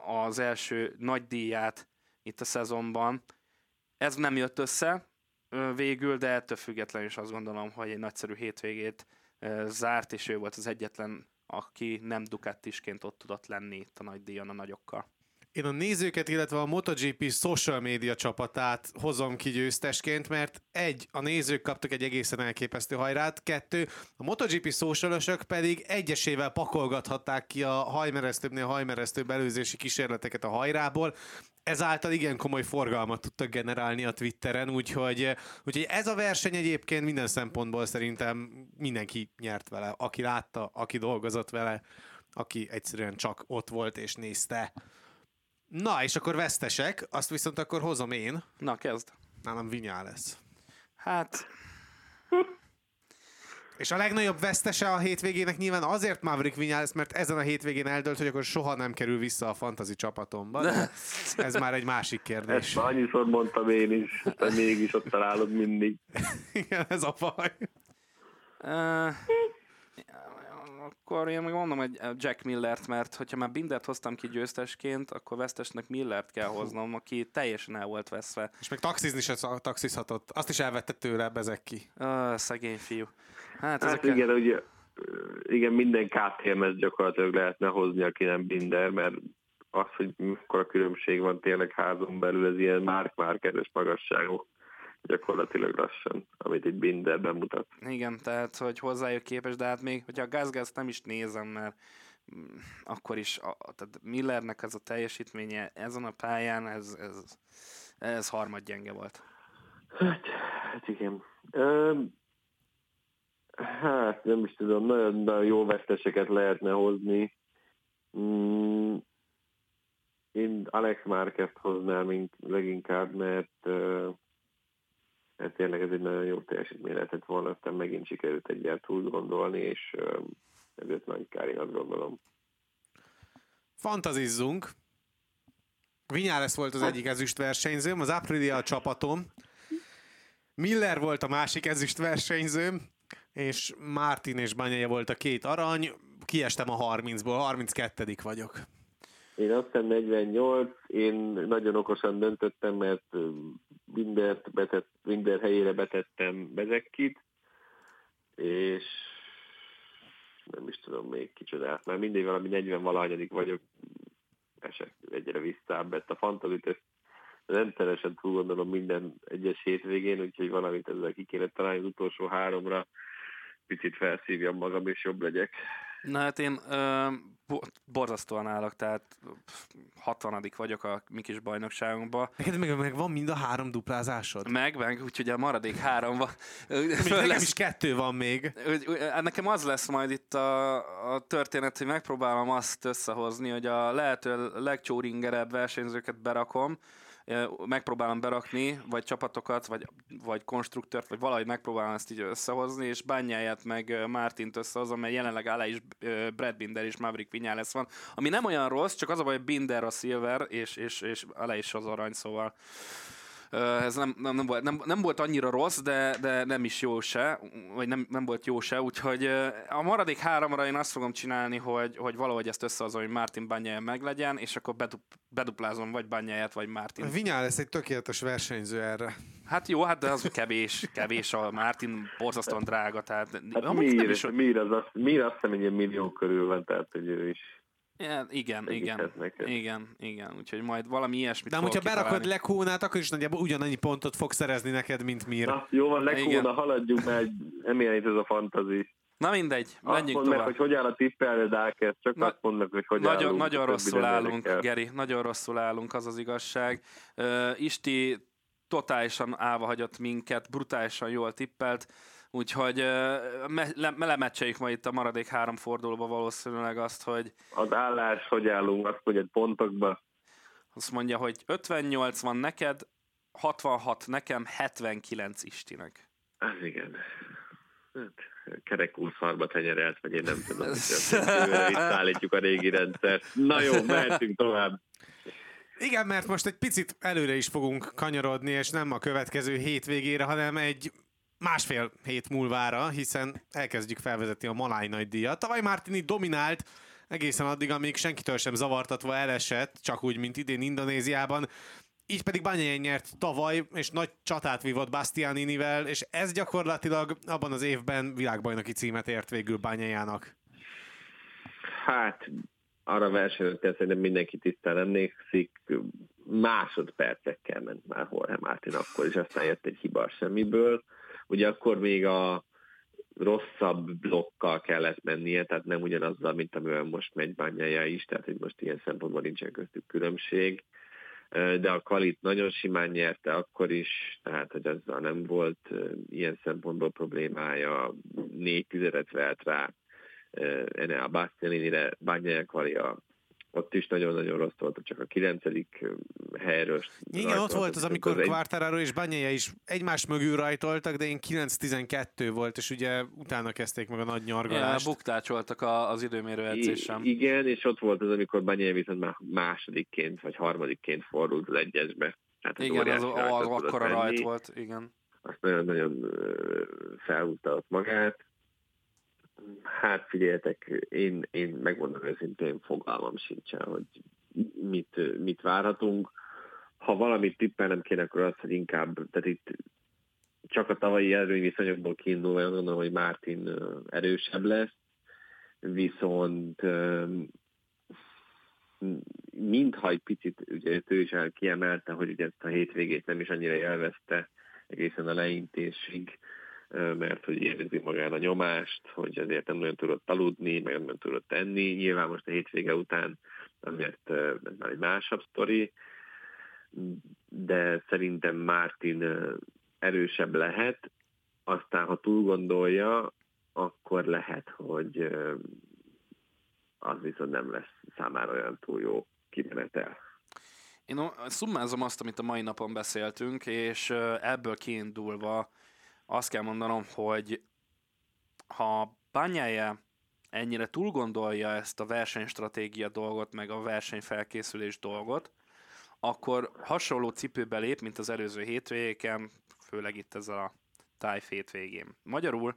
C: az első nagy díját itt a szezonban. Ez nem jött össze végül, de ettől függetlenül is azt gondolom, hogy egy nagyszerű hétvégét zárt, és ő volt az egyetlen, aki nem Ducatisként ott tudott lenni itt a nagy díjon a nagyokkal.
B: Én a nézőket, illetve a MotoGP social media csapatát hozom ki győztesként, mert egy, a nézők kaptak egy egészen elképesztő hajrát, kettő, a MotoGP socialosok pedig egyesével pakolgathatták ki a hajmeresztőbbnél hajmeresztőbb előzési kísérleteket a hajrából, ezáltal igen komoly forgalmat tudtak generálni a Twitteren, úgyhogy, úgyhogy ez a verseny egyébként minden szempontból szerintem mindenki nyert vele, aki látta, aki dolgozott vele, aki egyszerűen csak ott volt és nézte. Na, és akkor vesztesek, azt viszont akkor hozom én.
C: Na, kezd.
B: Nálam Vinyá lesz.
C: Hát,
B: És a legnagyobb vesztese a hétvégének nyilván azért Maverick Vinyales, mert ezen a hétvégén eldölt, hogy akkor soha nem kerül vissza a fantasy csapatomba. De ez már egy másik
D: Ezt
B: kérdés.
D: már annyiszor mondtam én is, de mégis ott találod mindig.
B: Igen, ez a baj.
C: Uh, akkor én meg mondom egy Jack Millert, mert hogyha már Bindert hoztam ki győztesként, akkor vesztesnek Millert kell hoznom, aki teljesen el volt veszve.
B: És meg taxizni se taxizhatott. Azt is elvette tőle, bezek ki.
C: Uh, szegény fiú. Hát,
D: Hát
C: ezek
D: igen, ugye, igen, minden KTM-et gyakorlatilag lehetne hozni, aki nem Binder, mert az, hogy mekkora különbség van tényleg házon belül, ez ilyen márk-márkeres magasságok gyakorlatilag lassan, amit itt Binder bemutat.
C: Igen, tehát hogy hozzájuk képes, de hát még, hogyha a gázgáz nem is nézem, mert mm, akkor is, a, tehát Millernek ez a teljesítménye ezen a pályán, ez, ez, ez harmadgyenge volt.
D: Hát, hát igen. Öm, hát nem is tudom, nagyon, nagyon jó veszteseket lehetne hozni. Mm, én Alex Márquezt hoznám ink- leginkább, mert, ö, mert tényleg ez egy nagyon jó teljesítmény lehetett volna, aztán megint sikerült egyet túl gondolni, és ezért nagy kár, én azt gondolom.
B: Fantazizzunk. Vinyales volt az egyik ezüst versenyzőm, az Aprilia a csapatom. Miller volt a másik ezüst versenyzőm, és Martin és Banyaja volt a két arany. Kiestem a 30-ból, 32 vagyok.
D: Én azt hiszem 48, én nagyon okosan döntöttem, mert ö, Bindert betett, Binder helyére betettem Bezekkit, és nem is tudom még kicsodát, mert mindig valami 40 valahányadik vagyok, esek egyre visszább, a fantazit ezt rendszeresen túl gondolom minden egyes hétvégén, úgyhogy valamit ezzel ki kéne találni az utolsó háromra, picit felszívjam magam, és jobb legyek.
C: Na hát én ö, bo- borzasztóan állok, tehát pff, 60 vagyok a mi kis bajnokságunkban.
B: Neked meg, meg van mind a három duplázásod?
C: Meg, meg, úgyhogy a maradék három van.
B: Nekem is kettő van még.
C: Nekem az lesz majd itt a, a történet, hogy megpróbálom azt összehozni, hogy a lehető legcsóringerebb versenyzőket berakom, megpróbálom berakni, vagy csapatokat, vagy, vagy konstruktört, vagy valahogy megpróbálom ezt így összehozni, és bányáját meg Mártint összehozom, mert jelenleg alá is Brad Binder és Maverick Vinyales van, ami nem olyan rossz, csak az a baj, hogy Binder a silver, és, és, és alá is az arany, szóval ez nem, nem, nem, volt, nem, nem volt annyira rossz, de, de nem is jó se, vagy nem, nem volt jó se, úgyhogy a maradék háromra én azt fogom csinálni, hogy, hogy valahogy ezt összehozom, hogy Martin Banyája meglegyen, és akkor bedup, beduplázom vagy Banyáját, vagy Martin.
B: Vinyales egy tökéletes versenyző erre.
C: Hát jó, hát de az kevés, kevés a Martin borzasztóan drága, tehát
D: Hát Mir,
C: is,
D: Mir, az azt, Mir azt hiszem egy ilyen millió körül van, tehát hogy ő is
C: Igen, igen, igen, igen, úgyhogy majd valami ilyesmit
B: De hogyha berakod. Lekónát, akkor is nagyjából ugyanannyi pontot fog szerezni neked, mint Mir.
D: Na, jó van,
C: Igen.
D: lekóna, haladjunk, mert nem ilyen itt ez a fantazi.
C: Na mindegy,
D: Azt
C: menjünk
D: mondd meg,
C: tovább.
D: hogy hogy áll a tippelni Dákert, csak
C: Na-
D: azt mondd meg, hogy hogy
C: Nagyon,
D: állunk.
C: nagyon rosszul állunk,
D: érdekel.
C: Geri, nagyon rosszul állunk, az az igazság. Uh, Isti totálisan állva hagyott minket, brutálisan jól tippelt, úgyhogy me, le, lemecseljük majd itt a maradék három fordulóba valószínűleg azt, hogy
D: Az állás, hogy állunk, azt mondja, pontokba.
C: azt mondja, hogy 58 van neked, 66 nekem, 79 Istinek.
D: Ez igen. Hát, kerekúszharba tenyerelt, vagy én nem tudom, hogy az jövőre itt állítjuk a régi rendszert. Na jó, mehetünk tovább.
B: Igen, mert most egy picit előre is fogunk kanyarodni, és nem a következő hétvégére, hanem egy másfél hét múlvára, hiszen elkezdjük felvezetni a Maláj nagy díjat. Tavaly Martini dominált egészen addig, amíg senkitől sem zavartatva elesett, csak úgy, mint idén Indonéziában. Így pedig Banyajen nyert tavaly, és nagy csatát vívott Bastianinivel, és ez gyakorlatilag abban az évben világbajnoki címet ért végül Banyajának.
D: Hát, arra versenyre szerintem mindenki tisztán emlékszik, másodpercekkel ment már Jorge Martin akkor, és aztán jött egy hiba semmiből. Ugye akkor még a rosszabb blokkal kellett mennie, tehát nem ugyanazzal, mint amivel most megy bányája is, tehát hogy most ilyen szempontból nincsen köztük különbség. De a Kalit nagyon simán nyerte akkor is, tehát hogy azzal nem volt ilyen szempontból problémája, négy tizedet velt rá Ene a Bastianini-re, Bányája Kvali a ott is nagyon-nagyon rossz volt, csak a kilencedik helyről.
B: Igen, ott volt az, amikor Quartararo és Banyaja is egymás mögül rajtoltak, de én 9-12 volt, és ugye utána kezdték meg a nagy nyargalást.
C: Ja, buktácsoltak az időmérő edzésem.
D: I- igen, és ott volt az, amikor Banyaja viszont már másodikként vagy harmadikként fordult az egyesbe.
C: Hát az igen, az, az, az akkora rajt volt, igen.
D: Azt nagyon-nagyon felhúzta ott magát Hát figyeljetek, én, én megmondom őszintén, fogalmam sincsen, hogy mit, mit várhatunk. Ha valamit tippelnem kéne, akkor az, hogy inkább, tehát itt csak a tavalyi előnyviszonyokból kiindulva, gondolom, hogy Martin erősebb lesz, viszont mintha egy picit, ugye ő is kiemelte, hogy ugye ezt a hétvégét nem is annyira élvezte egészen a leintésig, mert hogy érzi magán a nyomást, hogy azért nem nagyon tudott aludni, meg nem tudott tenni. Nyilván most a hétvége után azért ez már egy másabb sztori, de szerintem Mártin erősebb lehet, aztán ha túl gondolja, akkor lehet, hogy az viszont nem lesz számára olyan túl jó kimenetel.
C: Én szummázom azt, amit a mai napon beszéltünk, és ebből kiindulva azt kell mondanom, hogy ha Banyája ennyire túl gondolja ezt a versenystratégia dolgot, meg a versenyfelkészülés dolgot, akkor hasonló cipőbe lép, mint az előző hétvégéken, főleg itt ez a tájf hétvégén. Magyarul,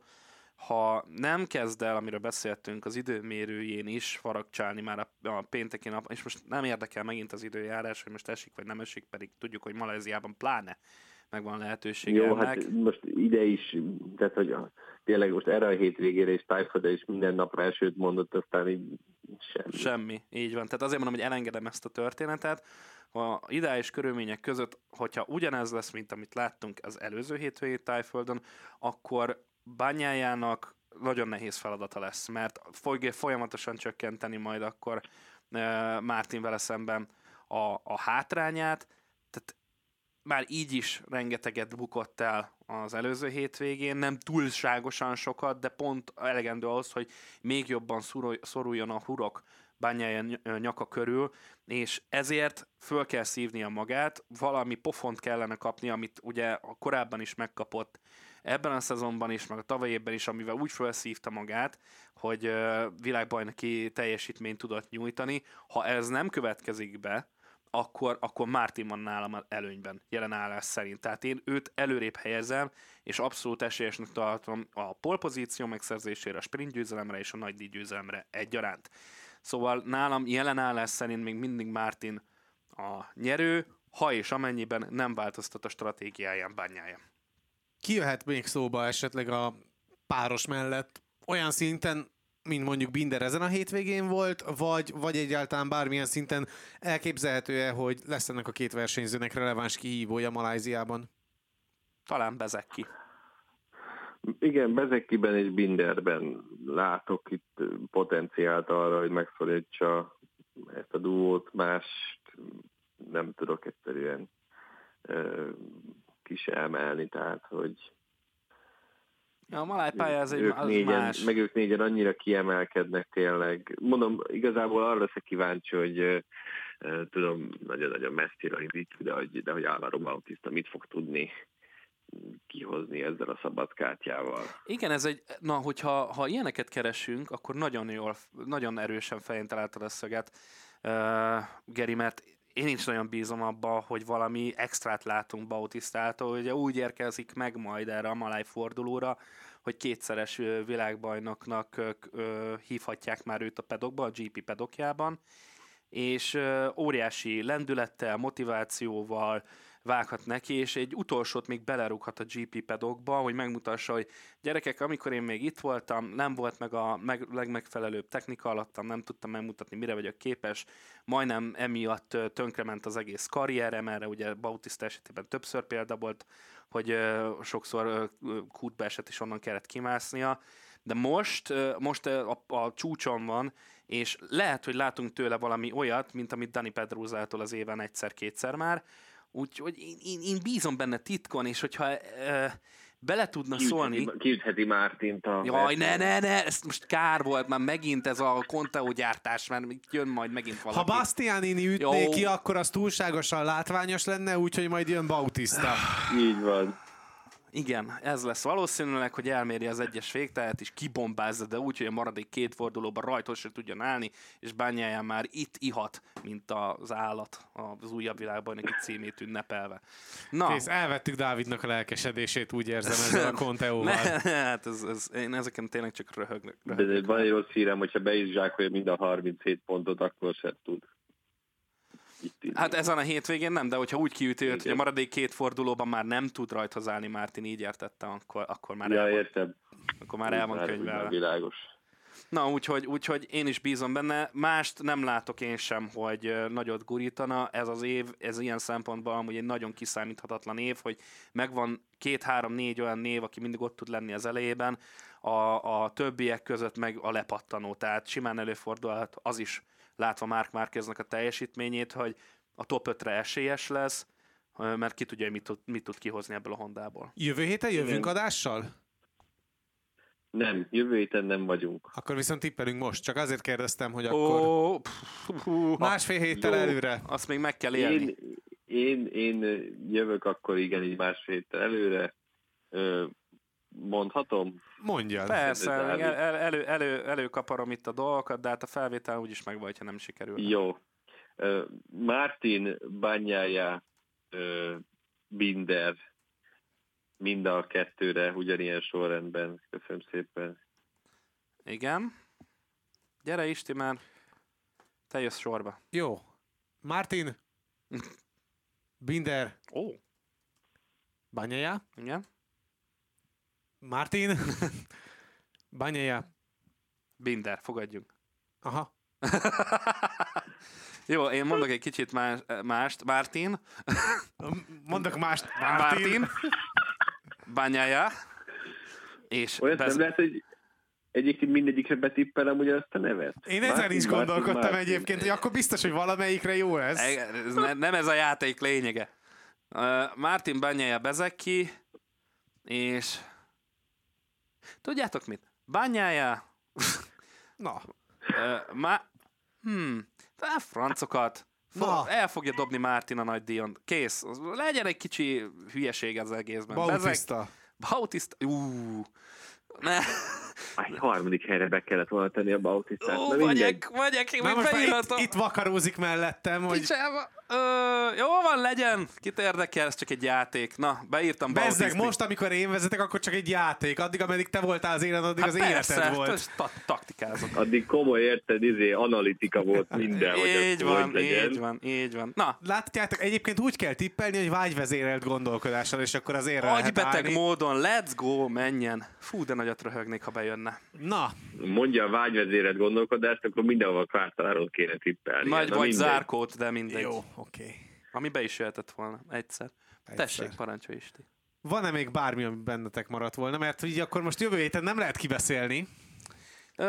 C: ha nem kezd el, amiről beszéltünk, az időmérőjén is faragcsálni már a, a pénteki nap, és most nem érdekel megint az időjárás, hogy most esik vagy nem esik, pedig tudjuk, hogy Maláziában pláne megvan lehetőség
D: Jó, ennek. hát most ide is, tehát hogy a, tényleg most erre a hétvégére is Tájföldre is minden napra elsőt mondott, aztán így semmi.
C: Semmi, így van. Tehát azért mondom, hogy elengedem ezt a történetet. A ideális körülmények között, hogyha ugyanez lesz, mint amit láttunk az előző hétvégét Tájföldön, akkor bányájának nagyon nehéz feladata lesz, mert fogja folyamatosan csökkenteni majd akkor uh, Mártin vele szemben a, a hátrányát, tehát már így is rengeteget bukott el az előző hétvégén, nem túlságosan sokat, de pont elegendő ahhoz, hogy még jobban szoruljon a hurok bányája nyaka körül, és ezért föl kell szívnia magát, valami pofont kellene kapni, amit ugye korábban is megkapott ebben a szezonban is, meg a tavaly évben is, amivel úgy felszívta magát, hogy világbajnoki teljesítményt tudott nyújtani. Ha ez nem következik be, akkor, akkor Martin van nálam előnyben, jelen állás szerint. Tehát én őt előrébb helyezem, és abszolút esélyesnek tartom a polpozíció megszerzésére, a sprint győzelemre és a nagy díj győzelemre egyaránt. Szóval nálam jelen állás szerint még mindig Martin a nyerő, ha és amennyiben nem változtat a stratégiáján bányája.
B: Ki jöhet még szóba esetleg a páros mellett olyan szinten, mint mondjuk Binder ezen a hétvégén volt, vagy, vagy egyáltalán bármilyen szinten elképzelhető-e, hogy lesz ennek a két versenyzőnek releváns kihívója Maláziában?
C: Talán Bezeki.
D: Igen, Bezekiben és Binderben látok itt potenciált arra, hogy megszorítsa ezt a duót, más nem tudok egyszerűen kis emelni, tehát hogy
C: a maláj pálya az egy
D: ők
C: az
D: négyen,
C: más.
D: Meg ők négyen annyira kiemelkednek tényleg. Mondom, igazából arra leszek kíváncsi, hogy uh, tudom, nagyon-nagyon messzire indít, de hogy, de hogy Álvaro Bautista mit fog tudni kihozni ezzel a szabadkártyával.
C: Igen, ez egy, na, hogyha ha ilyeneket keresünk, akkor nagyon jól, nagyon erősen fején találtad a szöget, uh, Geri, mert én is nagyon bízom abba, hogy valami extrát látunk Bautisztától, ugye úgy érkezik meg majd erre a maláj fordulóra, hogy kétszeres világbajnoknak hívhatják már őt a pedokba, a GP pedokjában, és óriási lendülettel, motivációval, vághat neki, és egy utolsót még belerúghat a GP pedokba, hogy megmutassa, hogy gyerekek, amikor én még itt voltam, nem volt meg a meg, legmegfelelőbb technika alattam, nem tudtam megmutatni, mire vagyok képes, majdnem emiatt tönkrement az egész karrierem, erre ugye Bautista esetében többször példa volt, hogy sokszor kútbe esett, és onnan kellett kimásznia, de most, most a, a csúcson van, és lehet, hogy látunk tőle valami olyat, mint amit Dani Pedrózától az éven egyszer-kétszer már, úgyhogy én, én, én bízom benne titkon, és hogyha e, bele tudna kiütheti, szólni...
D: Kiütheti Mártint a...
C: Jaj, ne, ne, ne, ez most kár volt, már megint ez a Conteo gyártás, mert jön majd megint valaki.
B: Ha Bastianini ütné Jó. ki, akkor az túlságosan látványos lenne, úgyhogy majd jön Bautista.
D: Így van.
C: Igen, ez lesz valószínűleg, hogy elméri az egyes végtáját, és kibombázza, de úgy, hogy a maradék két fordulóban rajtos se tudjon állni, és bányáján már itt ihat, mint az állat az újabb világbajnoki címét ünnepelve.
B: Na. Kész, elvettük Dávidnak a lelkesedését, úgy érzem ezzel a Conteóval.
C: hát ez, ez, én ezeken tényleg csak röhögnek.
D: röhögnek. De van egy rossz hírem, hogyha be is zsákolja mind a 37 pontot, akkor se tud.
C: Hát ezen a hétvégén nem, de hogyha úgy kiüti hogy a maradék két fordulóban már nem tud rajta állni Mártin, így értettem, akkor, akkor már
D: ja, el van, értem.
C: Akkor már el van könyvelve.
D: Világos.
C: Na, úgyhogy, úgyhogy én is bízom benne. Mást nem látok én sem, hogy nagyot gurítana. Ez az év, ez ilyen szempontból amúgy egy nagyon kiszámíthatatlan év, hogy megvan két-három-négy olyan név, aki mindig ott tud lenni az elejében, a, a többiek között meg a lepattanó. Tehát simán előfordulhat az is, látva Mark Márkeznek a teljesítményét, hogy a top 5-re esélyes lesz, mert ki tudja, mit tud, mit tud kihozni ebből a Hondából.
B: Jövő héten jövünk Igen. adással?
D: Nem, jövő héten nem vagyunk.
B: Akkor viszont tippelünk most, csak azért kérdeztem, hogy akkor oh, pff, pff, másfél héttel jó, előre.
C: Azt még meg kell élni.
D: Én, én, én jövök akkor igen, így másfél héttel előre. Mondhatom?
B: Mondja.
C: Persze, el, elő, elő, előkaparom itt a dolgokat, de hát a felvétel úgyis meg vagy, ha nem sikerül.
D: Jó. Uh, Martin Banyája, uh, Binder, mind a kettőre ugyanilyen sorrendben. Köszönöm szépen.
C: Igen. Gyere Isti már. Te jössz sorba.
B: Jó. Martin. Binder.
C: Ó. Oh.
B: Banyaja.
C: Igen.
B: Martin. Banyaja.
C: Binder, fogadjunk.
B: Aha.
C: Jó, én mondok egy kicsit más, mást. Martin.
B: Mondok mást.
C: Martin. Martin. Bányája.
D: És Olyat bez... nem lehet, hogy egyébként mindegyikre betippelem ugye azt a nevet.
B: Én ezen Martin, is gondolkodtam Martin, Martin. egyébként, hogy akkor biztos, hogy valamelyikre jó ez.
C: ez ne, nem ez a játék lényege. Uh, Martin Bányája Bezeki, és tudjátok mit? Bányája...
B: Na.
C: Uh, má... Hmm. Á, francokat. Na. El fogja dobni Mártin a nagy díjon. Kész. Legyen egy kicsi hülyeség az egészben.
B: Bautista.
C: Bautista. Ú. Ne.
D: A harmadik helyre be kellett volna tenni a Bautistát.
C: Ó, vagyok, vagyok, én
B: most itt, itt vakarózik mellettem, hogy...
C: Kicsába. Ö, jó van, legyen. Kit érdekel, ez csak egy játék. Na, beírtam
B: Bezzeg, most, amikor én vezetek, akkor csak egy játék. Addig, ameddig te voltál az élet, addig hát az persze, életed volt.
C: Ta- taktikázok.
D: Addig komoly érted, izé, analitika volt minden.
C: így van, így van, így van. Na.
B: Látjátok, egyébként úgy kell tippelni, hogy vágyvezérelt gondolkodással, és akkor az érre
C: Agybeteg módon, let's go, menjen. Fú, de nagyot röhögnék, ha bejönne.
B: Na.
D: Mondja a vágyvezérelt gondolkodást, akkor mindenhol kvártaláról kéne tippelni.
C: Nagy vagy zárkót, de mindegy.
B: Jó, oké. Okay.
C: Ami be is jöhetett volna egyszer. egyszer. Tessék, parancsolj Isti.
B: Van-e még bármi, ami bennetek maradt volna? Mert így akkor most jövő héten nem lehet kibeszélni.
D: Ö...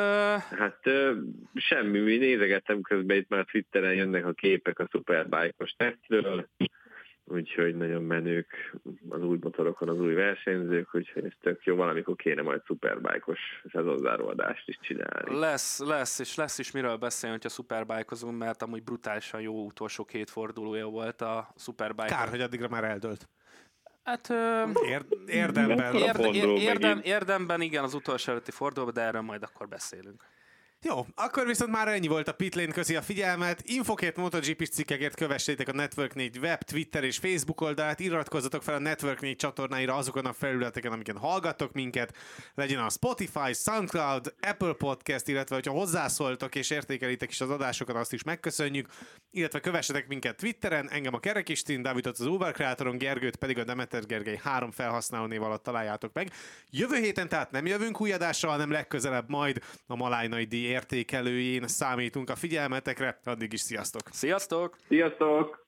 D: Hát ö, semmi, mi nézegettem közben itt már Twitteren jönnek a képek a Superbike-os tesztről úgyhogy nagyon menők az új motorokon az új versenyzők, úgyhogy ez tök jó, valamikor kéne majd szuperbájkos szezonzáróadást is csinálni.
C: Lesz, lesz, és lesz is miről beszélni, hogyha szuperbájkozunk, mert amúgy brutálisan jó utolsó két fordulója volt a szuperbájk.
B: Kár, hogy addigra már eldőlt.
C: Hát, ö,
B: Ér, érdemben.
C: Érde, érdem, érdemben igen, az utolsó előtti fordulóban, de erről majd akkor beszélünk.
B: Jó, akkor viszont már ennyi volt a Pitlane közi a figyelmet. Infokért, MotoGP cikkekért kövessétek a Network 4 web, Twitter és Facebook oldalát, iratkozzatok fel a Network 4 csatornáira azokon a felületeken, amiken hallgattok minket, legyen a Spotify, Soundcloud, Apple Podcast, illetve hogyha hozzászóltok és értékelitek is az adásokat, azt is megköszönjük, illetve kövessetek minket Twitteren, engem a Kerekistin, Dávidot az Uber kreátoron, Gergőt pedig a Demeter Gergely három felhasználó név alatt találjátok meg. Jövő héten tehát nem jövünk új adással, hanem legközelebb majd a Malájnai díj értékelőjén számítunk a figyelmetekre. Addig is sziasztok!
C: Sziasztok!
D: Sziasztok!